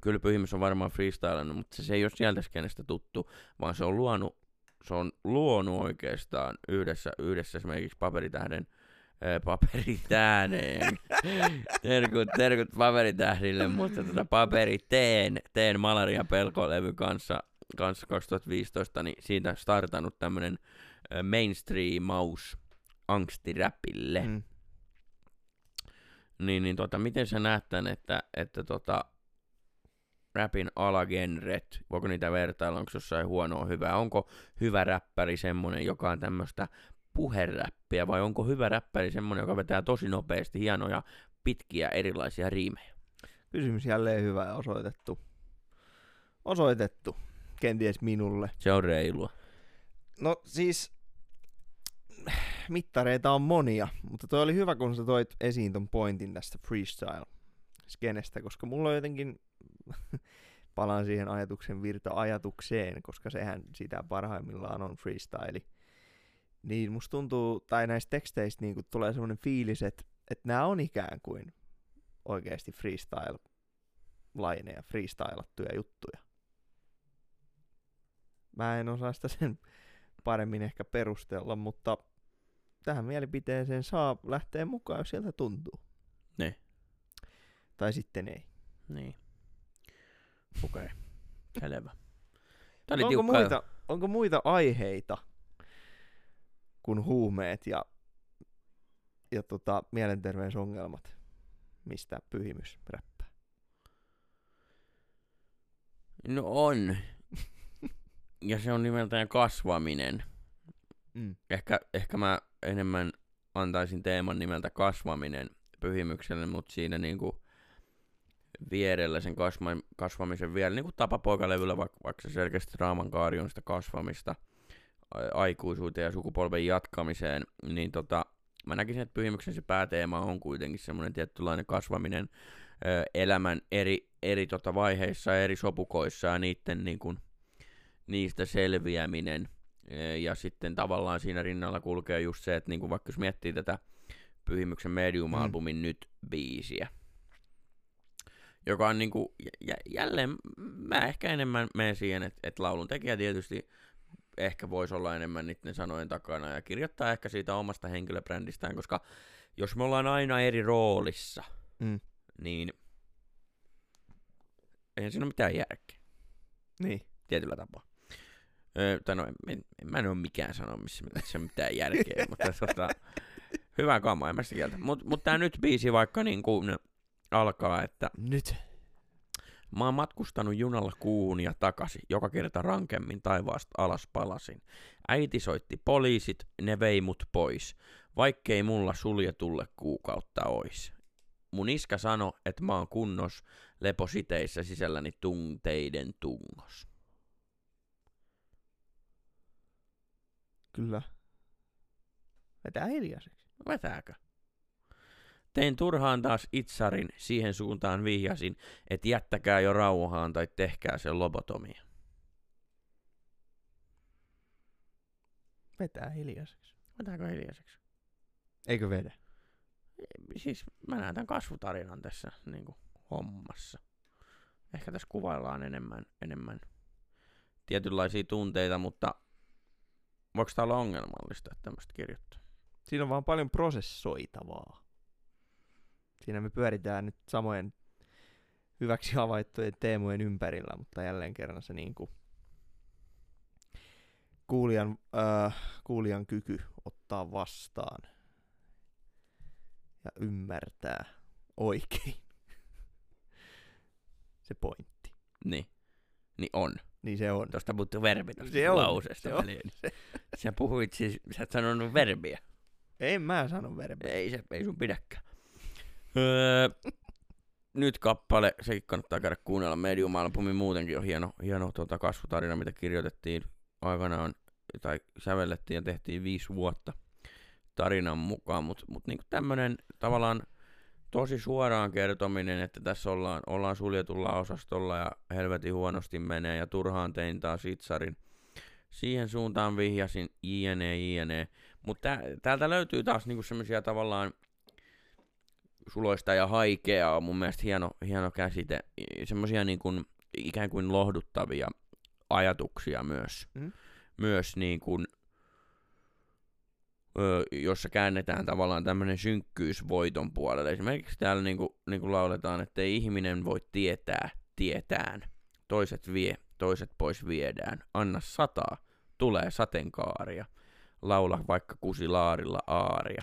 A: Kyllä Pyhimys on varmaan freestylannut, mutta se, se ei ole sieltä skenestä tuttu, vaan se on luonut, se on luonut oikeastaan yhdessä, yhdessä esimerkiksi paperitähden ää, paperitääneen. terkut, terkut paperitähdille, mutta tota paperiteen, teen malaria pelkolevy kanssa, kanssa 2015, niin siitä startannut tämmönen mainstreamaus angstiräpille.
C: Mm.
A: Niin, niin tota, miten sä näet tän, että, että tota, rapin alagenret, voiko niitä vertailla, onko jossain huonoa hyvää, onko hyvä räppäri semmonen, joka on tämmöistä puheräppiä, vai onko hyvä räppäri semmonen, joka vetää tosi nopeasti hienoja, pitkiä erilaisia riimejä?
C: Kysymys jälleen hyvä ja osoitettu. Osoitettu. Kenties minulle.
A: Se on reilua.
C: No siis, mittareita on monia, mutta toi oli hyvä, kun sä toit esiin ton pointin tästä freestyle-skenestä, koska mulla on jotenkin palaan siihen ajatuksen virta-ajatukseen, koska sehän sitä parhaimmillaan on freestyle. Niin musta tuntuu, tai näistä teksteistä niin tulee semmoinen fiilis, että, että nämä on ikään kuin oikeasti freestyle-laineja, freestylattuja juttuja. Mä en osaa sitä sen paremmin ehkä perustella, mutta tähän mielipiteeseen saa lähteä mukaan, jos sieltä tuntuu.
A: Ne.
C: Tai sitten ei.
A: Niin. Okei. Okay. Selvä. Oli
C: onko,
A: jo.
C: muita, onko muita aiheita kuin huumeet ja, ja tota, mielenterveysongelmat, mistä pyhimys räppää?
A: No on. ja se on nimeltään kasvaminen.
C: Mm.
A: Ehkä, ehkä mä enemmän antaisin teeman nimeltä kasvaminen pyhimykselle, mutta siinä niinku vierellä sen kasva, kasvamisen vielä, niin kuin tapapoikalevyllä, vaikka, vaikka se selkeästi raaman kaari on sitä kasvamista aikuisuuteen ja sukupolven jatkamiseen, niin tota, mä näkisin, että pyhimyksen se pääteema on kuitenkin semmoinen tietynlainen kasvaminen ö, elämän eri, eri tota vaiheissa, eri sopukoissa ja niitten niin kuin, niistä selviäminen. Ja sitten tavallaan siinä rinnalla kulkee just se, että niin kuin vaikka jos miettii tätä Pyhimyksen Medium-albumin mm. nyt biisiä, joka on niinku, jä, jälleen, mä ehkä enemmän menen siihen, että et laulun tekijä tietysti ehkä voisi olla enemmän niiden sanojen takana ja kirjoittaa ehkä siitä omasta henkilöbrändistään, koska jos me ollaan aina eri roolissa,
C: Mm.
A: niin eihän siinä ole mitään järkeä
C: Niin.
A: tietyllä tapaa. Tai no, en, en, mä en ole mikään sano, missä missä on mitään järkeä, mutta tota, hyvä kama, en mä sitä kieltä. Mutta mut tää nyt biisi vaikka niin kuin alkaa, että
C: Nyt.
A: Mä oon matkustanut junalla kuuhun ja takaisin, joka kerta rankemmin taivaasta alas palasin. Äiti soitti poliisit, ne vei mut pois, vaikkei mulla suljetulle kuukautta ois. Mun iskä sano, että mä oon kunnos, lepositeissä sisälläni tunteiden tungos.
C: Kyllä. Vetää hiljaiseksi.
A: Vetääkö? Tein turhaan taas itsarin, siihen suuntaan vihjasin, että jättäkää jo rauhaan tai tehkää se lobotomia.
C: Vetää hiljaiseksi.
A: Vetääkö hiljaiseksi?
C: Eikö vedä?
A: siis mä näen tämän kasvutarinan tässä niin kuin, hommassa. Ehkä tässä kuvaillaan enemmän, enemmän tietynlaisia tunteita, mutta voiko tämä olla ongelmallista, että tämmöistä kirjoittaa?
C: Siinä on vaan paljon prosessoitavaa. Siinä me pyöritään nyt samojen hyväksi havaittujen teemojen ympärillä, mutta jälleen kerran se niin kuin kuulijan, äh, kuulijan kyky ottaa vastaan ja ymmärtää oikein se pointti.
A: Niin. Niin on.
C: Niin se on.
A: Tuosta puuttuu verbi tuosta
C: Se on,
A: lauseesta
C: se on.
A: väliin. Sä puhuit siis, sä et sanonut verbiä.
C: En mä sano verbiä.
A: Ei se, ei sun pidäkään. Öö, nyt kappale, sekin kannattaa käydä kuunnella. Medium-albumi muutenkin on hieno, hieno tota kasvutarina, mitä kirjoitettiin aikanaan, tai sävellettiin ja tehtiin viisi vuotta tarinan mukaan, mutta mut niinku tämmönen tavallaan tosi suoraan kertominen, että tässä ollaan, ollaan suljetulla osastolla ja helvetin huonosti menee ja turhaan tein taas itsarin. Siihen suuntaan vihjasin jne jne. Mutta täältä löytyy taas niinku semmoisia tavallaan suloista ja haikeaa on mun mielestä hieno, hieno käsite. Semmoisia niin kuin, ikään kuin lohduttavia ajatuksia myös.
C: Mm.
A: Myös niin kuin, jossa käännetään tavallaan tämmöinen synkkyys voiton puolelle. Esimerkiksi täällä niin kuin, niin kuin lauletaan, että ei ihminen voi tietää tietään. Toiset vie, toiset pois viedään. Anna sataa, tulee sateenkaaria. Laula vaikka kusilaarilla aaria.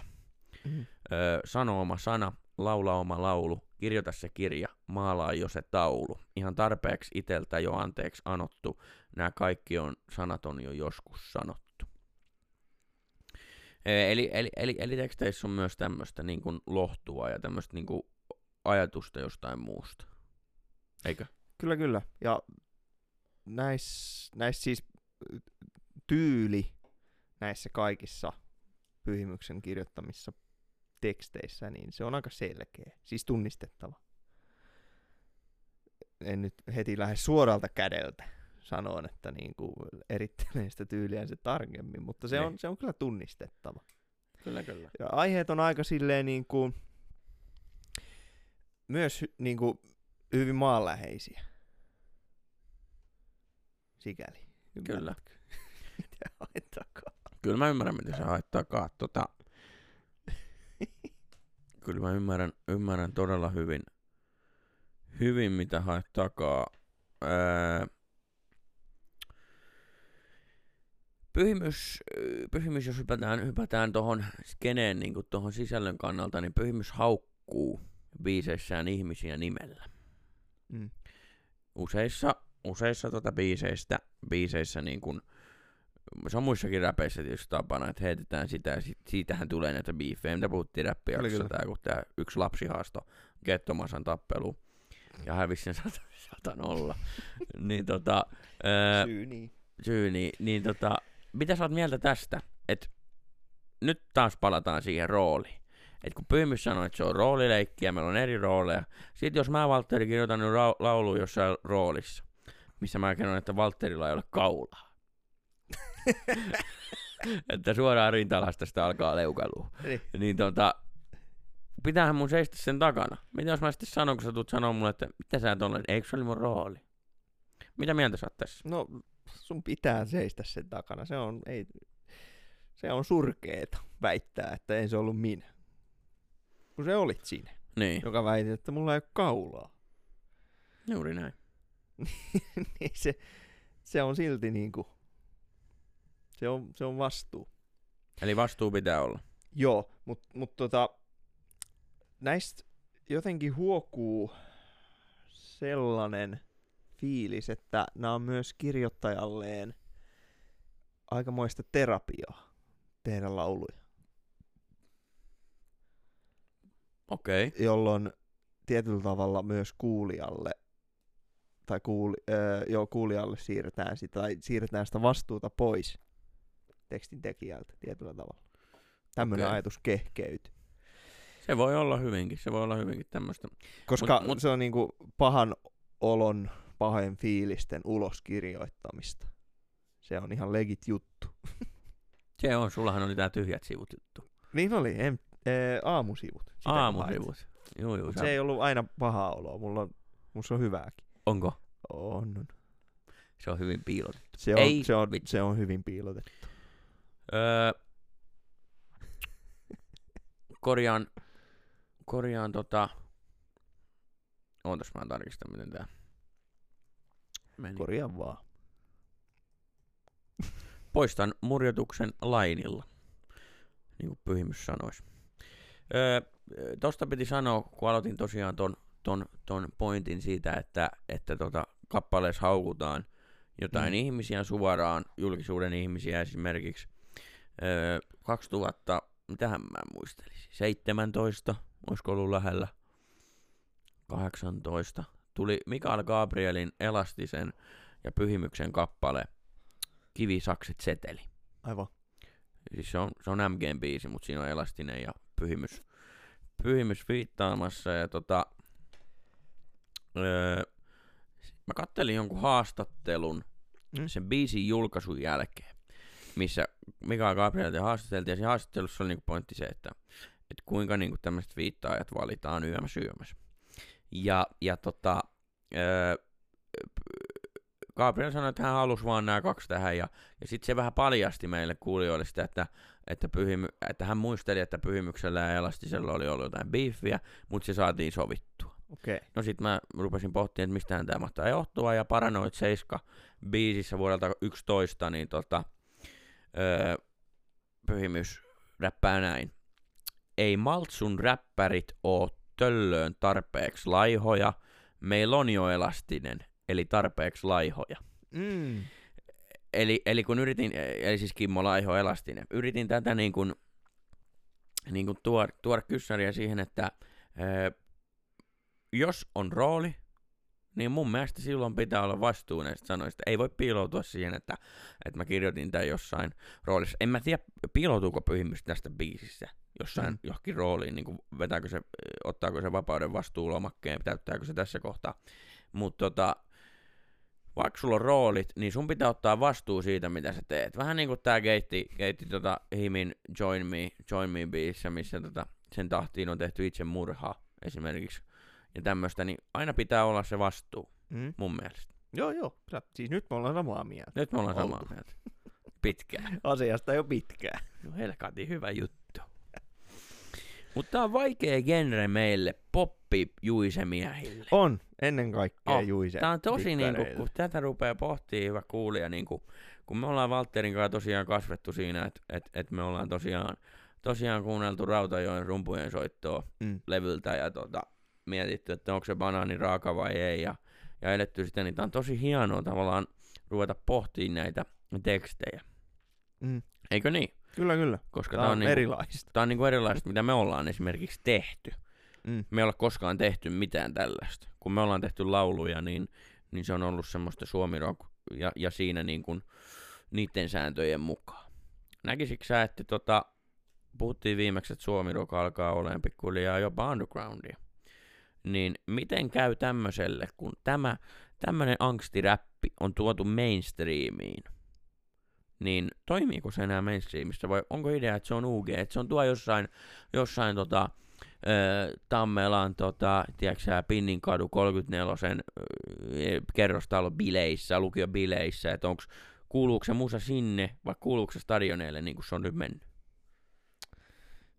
C: Mm.
A: Öö, sano oma sana, laula oma laulu, kirjoita se kirja, maalaa jo se taulu. Ihan tarpeeksi iteltä jo anteeksi anottu, nämä kaikki on, sanat on jo joskus sanottu. Eli, eli, eli, eli teksteissä on myös tämmöistä niin kuin lohtua ja tämmöistä niin kuin ajatusta jostain muusta. Eikö?
C: Kyllä, kyllä. Ja näissä näis siis tyyli näissä kaikissa pyhimyksen kirjoittamissa teksteissä, niin se on aika selkeä, siis tunnistettava. en nyt heti lähde suoralta kädeltä sanoon, että niin kuin erittelee sitä tyyliään se tarkemmin, mutta se
A: Niin.
C: on, se on kyllä tunnistettava.
A: Kyllä, kyllä.
C: Ja aiheet on aika silleen niin kuin, myös niin kuin hyvin maanläheisiä. Sikäli.
A: Kyllä.
C: Mitä haittaakaan?
A: Kyllä mä ymmärrän, mitä sä haet takaa. Tota, kyllä mä ymmärrän, ymmärrän todella hyvin, hyvin mitä haet takaa. Öö, pyhimys, ö, pyhimys, jos hypätään, hypätään tuohon skeneen niin tuohon sisällön kannalta, niin pyhimys haukkuu biiseissään ihmisiä nimellä.
C: Mm.
A: useissa, useissa tota biiseistä, biiseissä niin kun, se on muissakin räpeissä tietysti tapana, että heitetään sitä ja sit, siitähän tulee näitä biifejä, mitä puhuttiin räppijaksossa,
C: kyllä.
A: tää, kun tää yksi lapsi haastoi Gettomasan tappelu ja hävisi sen sata, sata nolla. niin tota, ää,
C: Syy niin.
A: syy, niin, niin tota, mitä sä oot mieltä tästä, että nyt taas palataan siihen rooliin. Et kun Pyhimys sanoi, että se on roolileikki ja meillä on eri rooleja. Sitten jos mä Valtteri kirjoitan nyt ra- laulu jossain roolissa, missä mä kerron, että Valtterilla ei ole kaulaa. että suoraan rintalasta sitä alkaa leukalua.
C: Niin.
A: Niin tota, pitäähän mun seistä sen takana. Mitä jos mä sitten sanon, kun sä tulet sanoa mulle, että mitä sä et ole, eikö se oli mun rooli? Mitä mieltä sä oot tässä?
C: No, sun pitää seistä sen takana. Se on, ei, se on surkeeta väittää, että ei se ollut minä. Kun se olit sinä,
A: Niin,
C: joka väitit, että mulla ei ole kaulaa.
A: juuri näin.
C: niin se, se on silti niinku, se on, se on vastuu.
A: Eli vastuu pitää olla.
C: Joo, mutta mut tota, näistä jotenkin huokuu sellainen fiilis, että nämä on myös kirjoittajalleen aikamoista terapiaa tehdä lauluja,
A: Okei. Okay.
C: jolloin tietyllä tavalla myös kuulijalle tai kuuli, öö, joo, kuulijalle siirretään sitä, tai siirretään sitä vastuuta pois tekstin tekijältä tietyllä tavalla. Tämmöinen
A: Okei.
C: ajatus kehkeytyy.
A: Se voi olla hyvinkin, se voi olla hyvinkin tämmöistä.
C: Koska
A: mut-
C: mut, se on niinku pahan olon, pahojen fiilisten uloskirjoittamista. Se on ihan legit juttu.
A: Se on, sullahan oli tää tyhjät sivut juttu.
C: Niin oli, em, ee, aamusivut. Sitä
A: Aamusivut.
C: Haet.
A: sä...
C: Se ei ollut aina pahaa oloa, mulla on, musta on hyvääkin.
A: Onko?
C: On, on.
A: Se on hyvin piilotettu.
C: Se on,
A: Ei
C: se on, se on hyvin piilotettu.
A: Öö, korjaan, korjaan tota... Ootas mä tarkistan, miten tää meni.
C: Korjaa vaan.
A: Poistan murjotuksen lainilla, niin kuin pyhimys sanoisi. Öö, tosta piti sanoa, kun aloitin tosiaan ton, ton, ton pointin siitä, että, että tota, kappaleessa haukutaan jotain
C: Mm.
A: mm. ihmisiä suoraan, julkisuuden ihmisiä esimerkiksi. Öö, 2000, mitähän mä muistelisin, 17, olisiko ollut lähellä, 18, tuli Mikael Gabrielin Elastisen ja Pyhimyksen kappale Kivisakset seteli.
C: Aivan.
A: Siis se on, se on MGn biisi, mutta siinä on Elastinen ja Pyhimys, pyhimys viittaamassa. Ja tota, öö, mä kattelin jonkun haastattelun
C: Mm.
A: sen biisin julkaisun jälkeen, missä Mikael Gabrielta haastateltiin, ja siinä haastattelussa oli niinku pointti se, että, että kuinka niinku tämmöiset viittaajat valitaan yömä syömässä. Ja, ja tota, öö, Gabriel sanoi, että hän halusi vaan nämä kaksi tähän, ja, ja sitten se vähän paljasti meille kuulijoille sitä, että, että, pyhimy, että hän muisteli, että Pyhimyksellä ja Elastisella oli ollut jotain beefiä, mutta se saatiin sovittua.
C: Okay.
A: No sit mä rupesin pohtimaan, että mistähän tämä mahtaa johtua, ja Paranoid 7 biisissä vuodelta 11, niin tota, öö, Pyhimys räppää näin. Ei Maltsun räppärit oo töllöön tarpeeksi laihoja, meillä on jo elastinen, eli tarpeeksi laihoja.
C: Mm.
A: Eli, eli kun yritin, eli siis Kimmo Laiho elastinen, yritin tätä niin kuin, niin kuin tuoda, tuoda kyssäriä siihen, että ö, jos on rooli, niin mun mielestä silloin pitää olla vastuu näistä sanoista. Ei voi piiloutua siihen, että, että mä kirjoitin tämän jossain roolissa. En mä tiedä, piiloutuuko pyhimys tästä biisistä jossain
C: Mm.
A: mm. johonkin rooliin, niin kuin vetääkö se, ottaako se vapauden vastuulomakkeen, täyttääkö se tässä kohtaa. Mutta tota, vaikka sulla on roolit, niin sun pitää ottaa vastuu siitä, mitä sä teet. Vähän niin kuin tää keitti, keitti tota Himin Join Me, Join Me biisissä, missä tota, sen tahtiin on tehty itse murha esimerkiksi. Ja tämmöistä, niin aina pitää olla se vastuu,
C: Mm.
A: mun mielestä.
C: Joo, joo. Sä- Siis nyt me ollaan samaa mieltä.
A: Nyt me ollaan
C: Oltu.
A: samaa mieltä. Pitkään.
C: Asiasta jo pitkään.
A: No helkati, hyvä juttu. Mutta on vaikea genre meille, poppi juisemiehille.
C: On, ennen kaikkea
A: Oh,
C: Juise.
A: Tää on tosi niinku, kun tätä rupeaa pohtii hyvä kuulija, niinku, kun me ollaan Valtterin kanssa tosiaan kasvettu siinä, että et, et me ollaan tosiaan, tosiaan kuunneltu Rautajoen rumpujen soittoa
C: Mm.
A: levyltä ja tota, mietitty, että onko se banaani raaka vai ei ja, ja edetty sitä, niin tää on tosi hienoa tavallaan ruveta pohtimaan näitä tekstejä.
C: Mm.
A: Eikö niin?
C: Kyllä, kyllä.
A: Koska
C: Tää
A: tää
C: on
A: on, niinku,
C: erilaista.
A: tää on niinku erilaista, mitä me ollaan esimerkiksi tehty.
C: Mm.
A: Me ei olla koskaan tehty mitään tällaista. Kun me ollaan tehty lauluja, niin, niin se on ollut semmoista suomirock ja, ja siinä niin kuin niiden sääntöjen mukaan. Näkisikö sä, että tota, puhuttiin viimeksi, että suomirock alkaa olemaan pikkuhiljaa jopa undergroundia. Niin miten käy tämmöiselle, kun tämä tämmöinen angstiräppi on tuotu mainstreamiin? Niin toimiiko se enää mainstreamissa vai onko idea, että se on UG, että se on tuo jossain, jossain tota, Tammelan, tota, tiedätkö Pinninkadu 34 öö, kerrostalo bileissä, lukio bileissä, että onks, kuuluuko se musa sinne vai kuuluuko se stadioneille niin kuin se on nyt mennyt?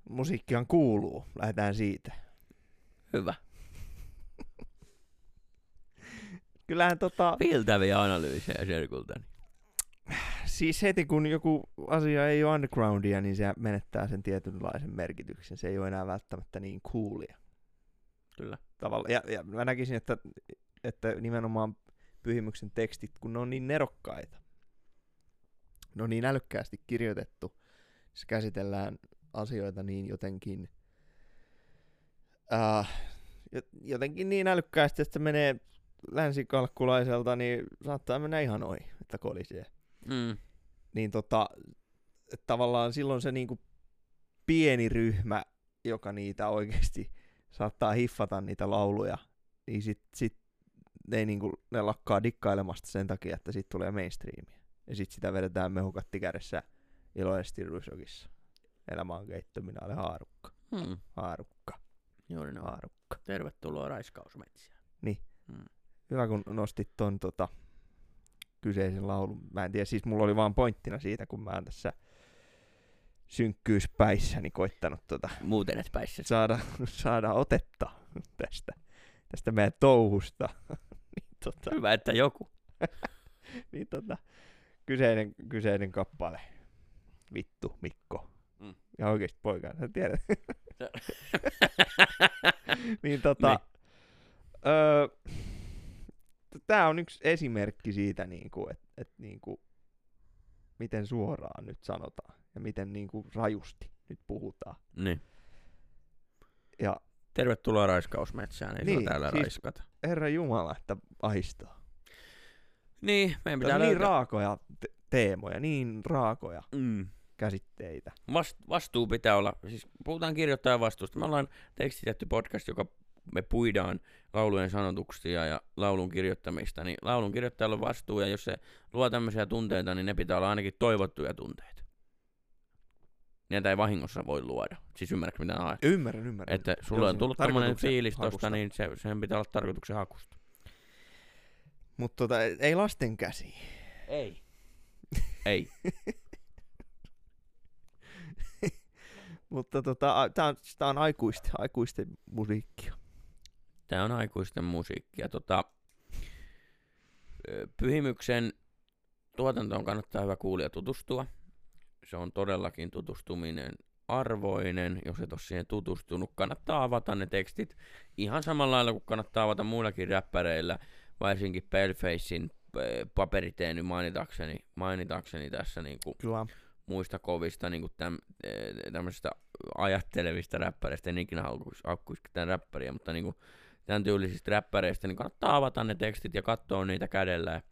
C: Musiikkihan kuuluu. Lähdetään siitä.
A: Hyvä.
C: Kyllähän tota,
A: Viiltäviä analyysejä Serkultani.
C: siis heti kun joku asia ei ole undergroundia, niin se menettää sen tietynlaisen merkityksen. Se ei ole enää välttämättä niin coolia.
A: Kyllä.
C: Tavalla. Ja, ja mä näkisin, että, että nimenomaan pyhimyksen tekstit, kun ne on niin nerokkaita, ne on niin älykkäästi kirjoitettu, se käsitellään asioita niin jotenkin, äh, jo- jotenkin niin älykkäästi, että se menee länsikalkkulaiselta, niin saattaa mennä ihan ohi, että kolisee.
A: Mm.
C: Niin tota, tavallaan silloin se niinku pieni ryhmä, joka niitä oikeasti saattaa hiffata niitä lauluja, niin sit, sit ne, niinku, ne lakkaa dikkailemasta sen takia, että siitä tulee mainstreamia. Ja sit sitä vedetään mehukatti kädessä iloisesti Rusokissa. Elämä on keitto, minä olen haarukka.
A: Mm.
C: Haarukka.
A: Juuri noin.
C: Haarukka.
A: Tervetuloa raiskausmetsiään.
C: Hyvä, kun nostit ton tota, kyseisen laulun. Mä en tiedä, siis mulla oli vaan pointtina siitä, kun mä oon tässä synkkyyspäissäni koittanut tota,
A: Muuten et päissä.
C: saada, saada otetta tästä, tästä meidän touhusta. niin, tota,
A: Hyvä, että joku.
C: niin tota, kyseinen, kyseinen kappale. Vittu, Mikko.
A: Mm.
C: Ja oikeesti poika, sä tiedät. Niin tota,
A: Niin.
C: öö, tää on yksi esimerkki siitä, niinku, että et, niinku, miten suoraan nyt sanotaan ja miten niinku, rajusti nyt puhutaan.
A: Niin.
C: Ja
A: Tervetuloa raiskausmetsään, ei niin,
C: Niin,
A: täällä
C: siis-
A: raiskata.
C: Herra Jumala, että ahistaa.
A: Niin, meidän
C: Pitää niin
A: löytää...
C: raakoja te- teemoja, niin raakoja
A: mm.
C: käsitteitä.
A: Vast, vastuu pitää olla, siis puhutaan kirjoittajan vastuusta. Me ollaan tekstitetty podcast, joka me puidaan laulujen sanotuksia ja laulun kirjoittamista, niin laulun kirjoittajalla on vastuu, ja jos se luo tämmöisiä tunteita, niin ne pitää olla ainakin toivottuja tunteita. Niitä ei vahingossa voi luoda. Siis ymmärrätkö mitä haet?
C: Ymmärrän, ymmärrän.
A: Että
C: Joo,
A: sulla on
C: siinä
A: tullut tämmöinen fiilis tosta, niin se, sen pitää olla tarkoituksen hakusta.
C: Mutta tota, ei lasten käsi.
A: Ei. ei.
C: Mutta tota, tää on, tää on aikuisten, aikuisten musiikkia.
A: Tämä on aikuisten musiikkia. Tota, Pyhimyksen tuotantoon kannattaa hyvä kuulija tutustua. Se on todellakin tutustuminen arvoinen. Jos et ole siihen tutustunut, kannattaa avata ne tekstit ihan samalla lailla kuin kannattaa avata muillakin räppäreillä, varsinkin Palefacein paperiteeny mainitakseni, mainitakseni tässä niin kuin
C: Kyllä.
A: muista kovista niin täm, eh, tämmöisistä ajattelevista räppäreistä, en ikinä haukkuisi haukkuisi ketään räppäriä, mutta niin tämän tyylisistä räppäreistä, niin kannattaa avata ne tekstit ja katsoa niitä kädellä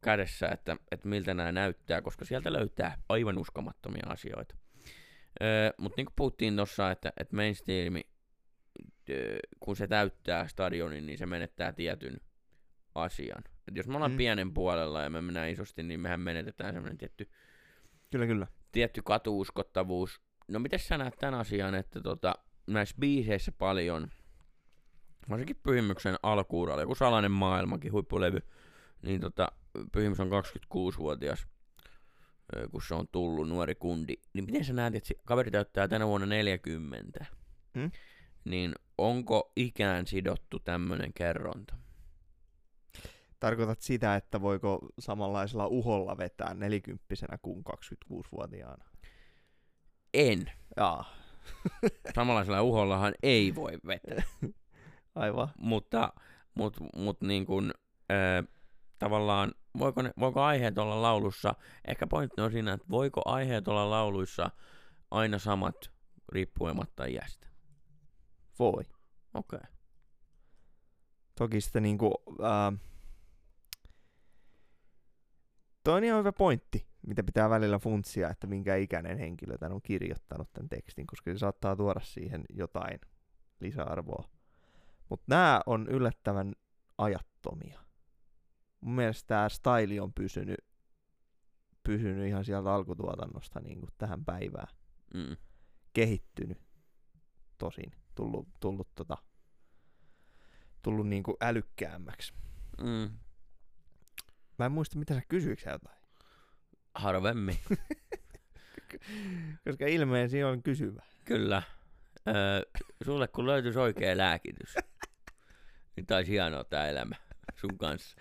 A: kädessä, että, että miltä nämä näyttää, koska sieltä löytää aivan uskomattomia asioita. Öö, mutta niin kuin puhuttiin tuossa, että, että mainstreami, öö, kun se täyttää stadionin, niin se menettää tietyn asian. Et jos me ollaan
C: mm.
A: pienen puolella ja me mennään isosti, niin mehän menetetään semmoinen tietty,
C: Kyllä, kyllä.
A: tietty katuuskottavuus. No miten sä näet tämän asian, että tota, näissä biiseissä paljon, varsinkin Pyhimyksen alkuuralla, joku salainen maailmakin, huippulevy, niin tota, Pyhimys on 26-vuotias, ö, kun se on tullut nuori kundi. Niin miten sä näet, että kaveri täyttää tänä vuonna 40?
C: Mm.
A: Niin onko ikään sidottu tämmöinen kerronta?
C: Tarkoitat sitä, että voiko samanlaisella uholla vetää nelikymppisenä kuin 26-vuotiaana?
A: En.
C: Jaa,
A: Samanlaisella uhollahan ei voi vetää.
C: aivan.
A: mutta mut, mut niin kuin, ö, tavallaan, voiko, ne, voiko aiheet olla laulussa, ehkä pointti on siinä, että voiko aiheet olla lauluissa aina samat riippuematta iästä.
C: Voi.
A: Okei. Okay.
C: Toki sitten niinku, ää, toi on ihan hyvä pointti, mitä pitää välillä funtsia, että minkä ikäinen henkilö tämän on kirjoittanut tämän tekstin, koska se saattaa tuoda siihen jotain lisäarvoa. Mutta nämä on yllättävän ajattomia. Mun mielestä tämä style on pysynyt, pysynyt ihan sieltä alkutuotannosta niin kuin tähän päivään.
A: Mm.
C: Kehittynyt tosin, tullut, tullut, tota, tullut niin kuin älykkäämmäksi.
A: Mm.
C: Mä en muista, mitä sä kysyit sä jotain.
A: Harvemmin,
C: Koska ilmeisesti on kysyvä.
A: kyllä. Öö, sulle kun löytyisi oikea lääkitys, niin taisi hienoa tää elämä sun kanssa.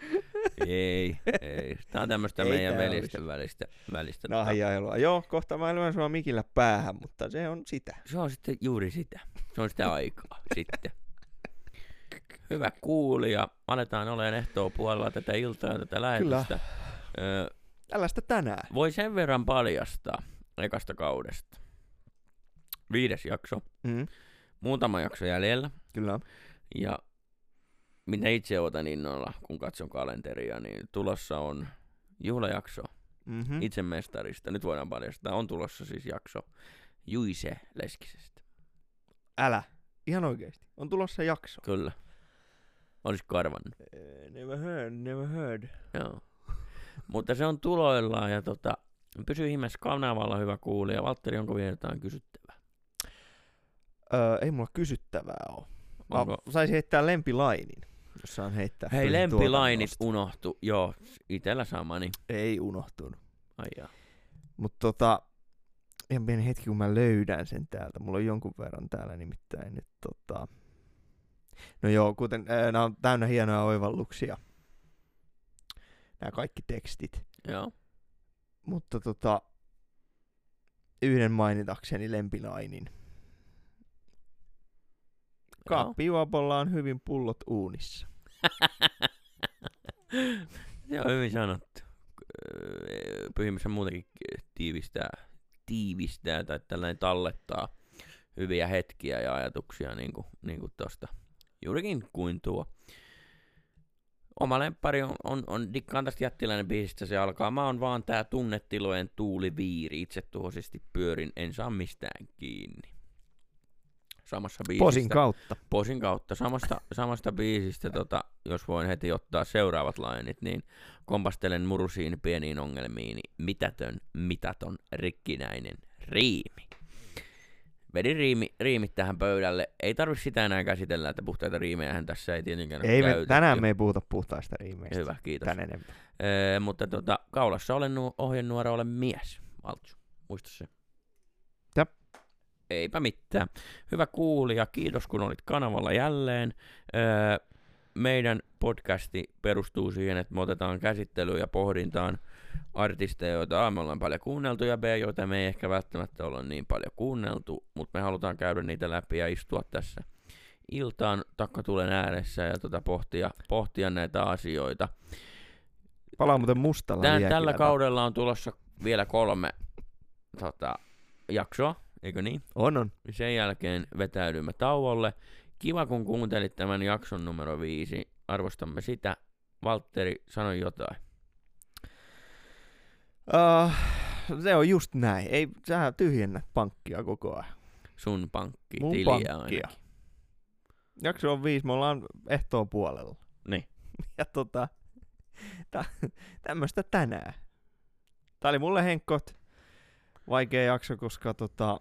A: Ei, ei. Tää on tämmöistä
C: Ei
A: meidän velisten välistä, välistä tota-
C: Nahjailua. Joo, kohta mä lyön sua mikillä päähän, mutta se on sitä.
A: Se on sitten juuri sitä. Se on sitä aikaa sitten. Hyvä kuulija. Aletaan olemaan ehtoa puolella tätä iltaa tätä lähetystä.
C: Tällaista tänään.
A: voi sen verran paljastaa ekasta kaudesta. Viides jakso.
C: Mm,
A: Muutama jakso jäljellä.
C: kyllä.
A: Ja mitä itse otan innolla, kun katson kalenteria, niin tulossa on juhlajakso
C: Mm-hmm.
A: itsemestarista. Nyt voidaan paljastaa. On tulossa siis jakso Juise Leskisestä.
C: Älä. Ihan oikeesti. On tulossa jakso.
A: Kyllä. Olisiko arvannut?
C: Uh, never heard, never heard.
A: Joo. Mutta se on tuloillaan ja tota, pysy ihmeessä kanavalla hyvä kuulija. Valtteri, onko vielä jotain kysyttävää?
C: Öö, ei mulla kysyttävää. Mä
A: Onko?
C: saisin heittää lempilainin, jos saan heittää.
A: Hei,
C: Pyhin
A: lempilainit unohtu. Joo, itellä samani.
C: Ei unohtunut.
A: Ai jaa.
C: Mutta tota, ihan pieni hetki, kun mä löydän sen täältä. Mulla on jonkun verran täällä nimittäin nyt tota... No joo, kuten äh, nämä on täynnä hienoja oivalluksia. Nämä kaikki tekstit.
A: Joo.
C: Mutta tota, yhden mainitakseni lempilainin. Kaappijuopolla on hyvin pullot uunissa.
A: se on hyvin sanottu. Pyhimmössä muutenkin tiivistää, tiivistää tai tällainen tallettaa hyviä hetkiä ja ajatuksia niin kuin, niin kuin tosta. Juurikin kuin tuo. Oma lemppari on, on, on dikkaan tästä jättiläinen biisistä se alkaa. Mä oon vaan tää tunnetilojen tuuliviiri. Itse tuhoisesti pyörin, en saa mistään kiinni. Samassa biisistä.
C: Posin kautta.
A: Posin kautta. Samasta, samasta biisistä, tota, jos voin heti ottaa seuraavat lainit, niin kompastelen murusiin pieniin ongelmiin. Mitätön, mitaton, rikkinäinen riimi. Vedin riimi, riimit tähän pöydälle. Ei tarvi sitä enää käsitellä, että puhtaita riimejähän tässä ei tietenkään
C: Ei me, tänään me ei puhuta puhtaista riimeistä.
A: Hyvä, kiitos.
C: Tän enemmän.
A: Öö, mutta tota, kaulassa olen nu- ohjenuora, olen mies. Valtsu, muista se. Eipä mitään. Hyvä kuulija, kiitos kun olit kanavalla jälleen. Öö, meidän podcasti perustuu siihen, että me otetaan käsittelyyn ja pohdintaan artisteja, joita A, me ollaan paljon kuunneltu, ja B, joita me ei ehkä välttämättä olla niin paljon kuunneltu, mutta me halutaan käydä niitä läpi ja istua tässä iltaan takkatulen ääressä ja tota pohtia, pohtia näitä asioita.
C: Palaa muuten mustalla
A: Tän, tällä kaudella on tulossa vielä kolme tota, jaksoa, eikö niin?
C: On, on.
A: Sen jälkeen vetäydymme tauolle. Kiva, kun kuuntelit tämän jakson numero viisi. Arvostamme sitä. Valtteri, sano jotain.
C: Uh, se on just näin. Ei, sä tyhjennät pankkia koko ajan.
A: Sun pankki,
C: Mun
A: tiliä
C: pankkia.
A: ainakin.
C: Jakso on viisi, me ollaan ehtoon puolella.
A: Niin.
C: ja tota, tä, tämmöistä tänään. Tää oli mulle Henkkot vaikea jakso, koska tota,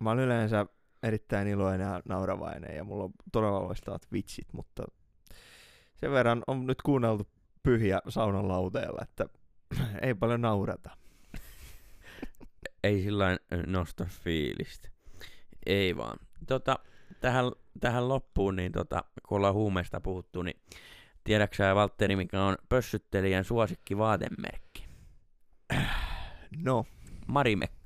C: mä oon yleensä erittäin iloinen ja nauravainen ja mulla on todella loistavat vitsit, mutta sen verran on nyt kuunneltu pyhiä saunan lauteella, että ei paljon naurata.
A: Ei sillä nosta fiilistä. Ei vaan. Tota, tähän, tähän loppuun, niin tota, kun ollaan huumeista puhuttu, niin tiedäksä Valtteri, mikä on pössyttelijän suosikki vaatemerkki?
C: No,
A: Marimek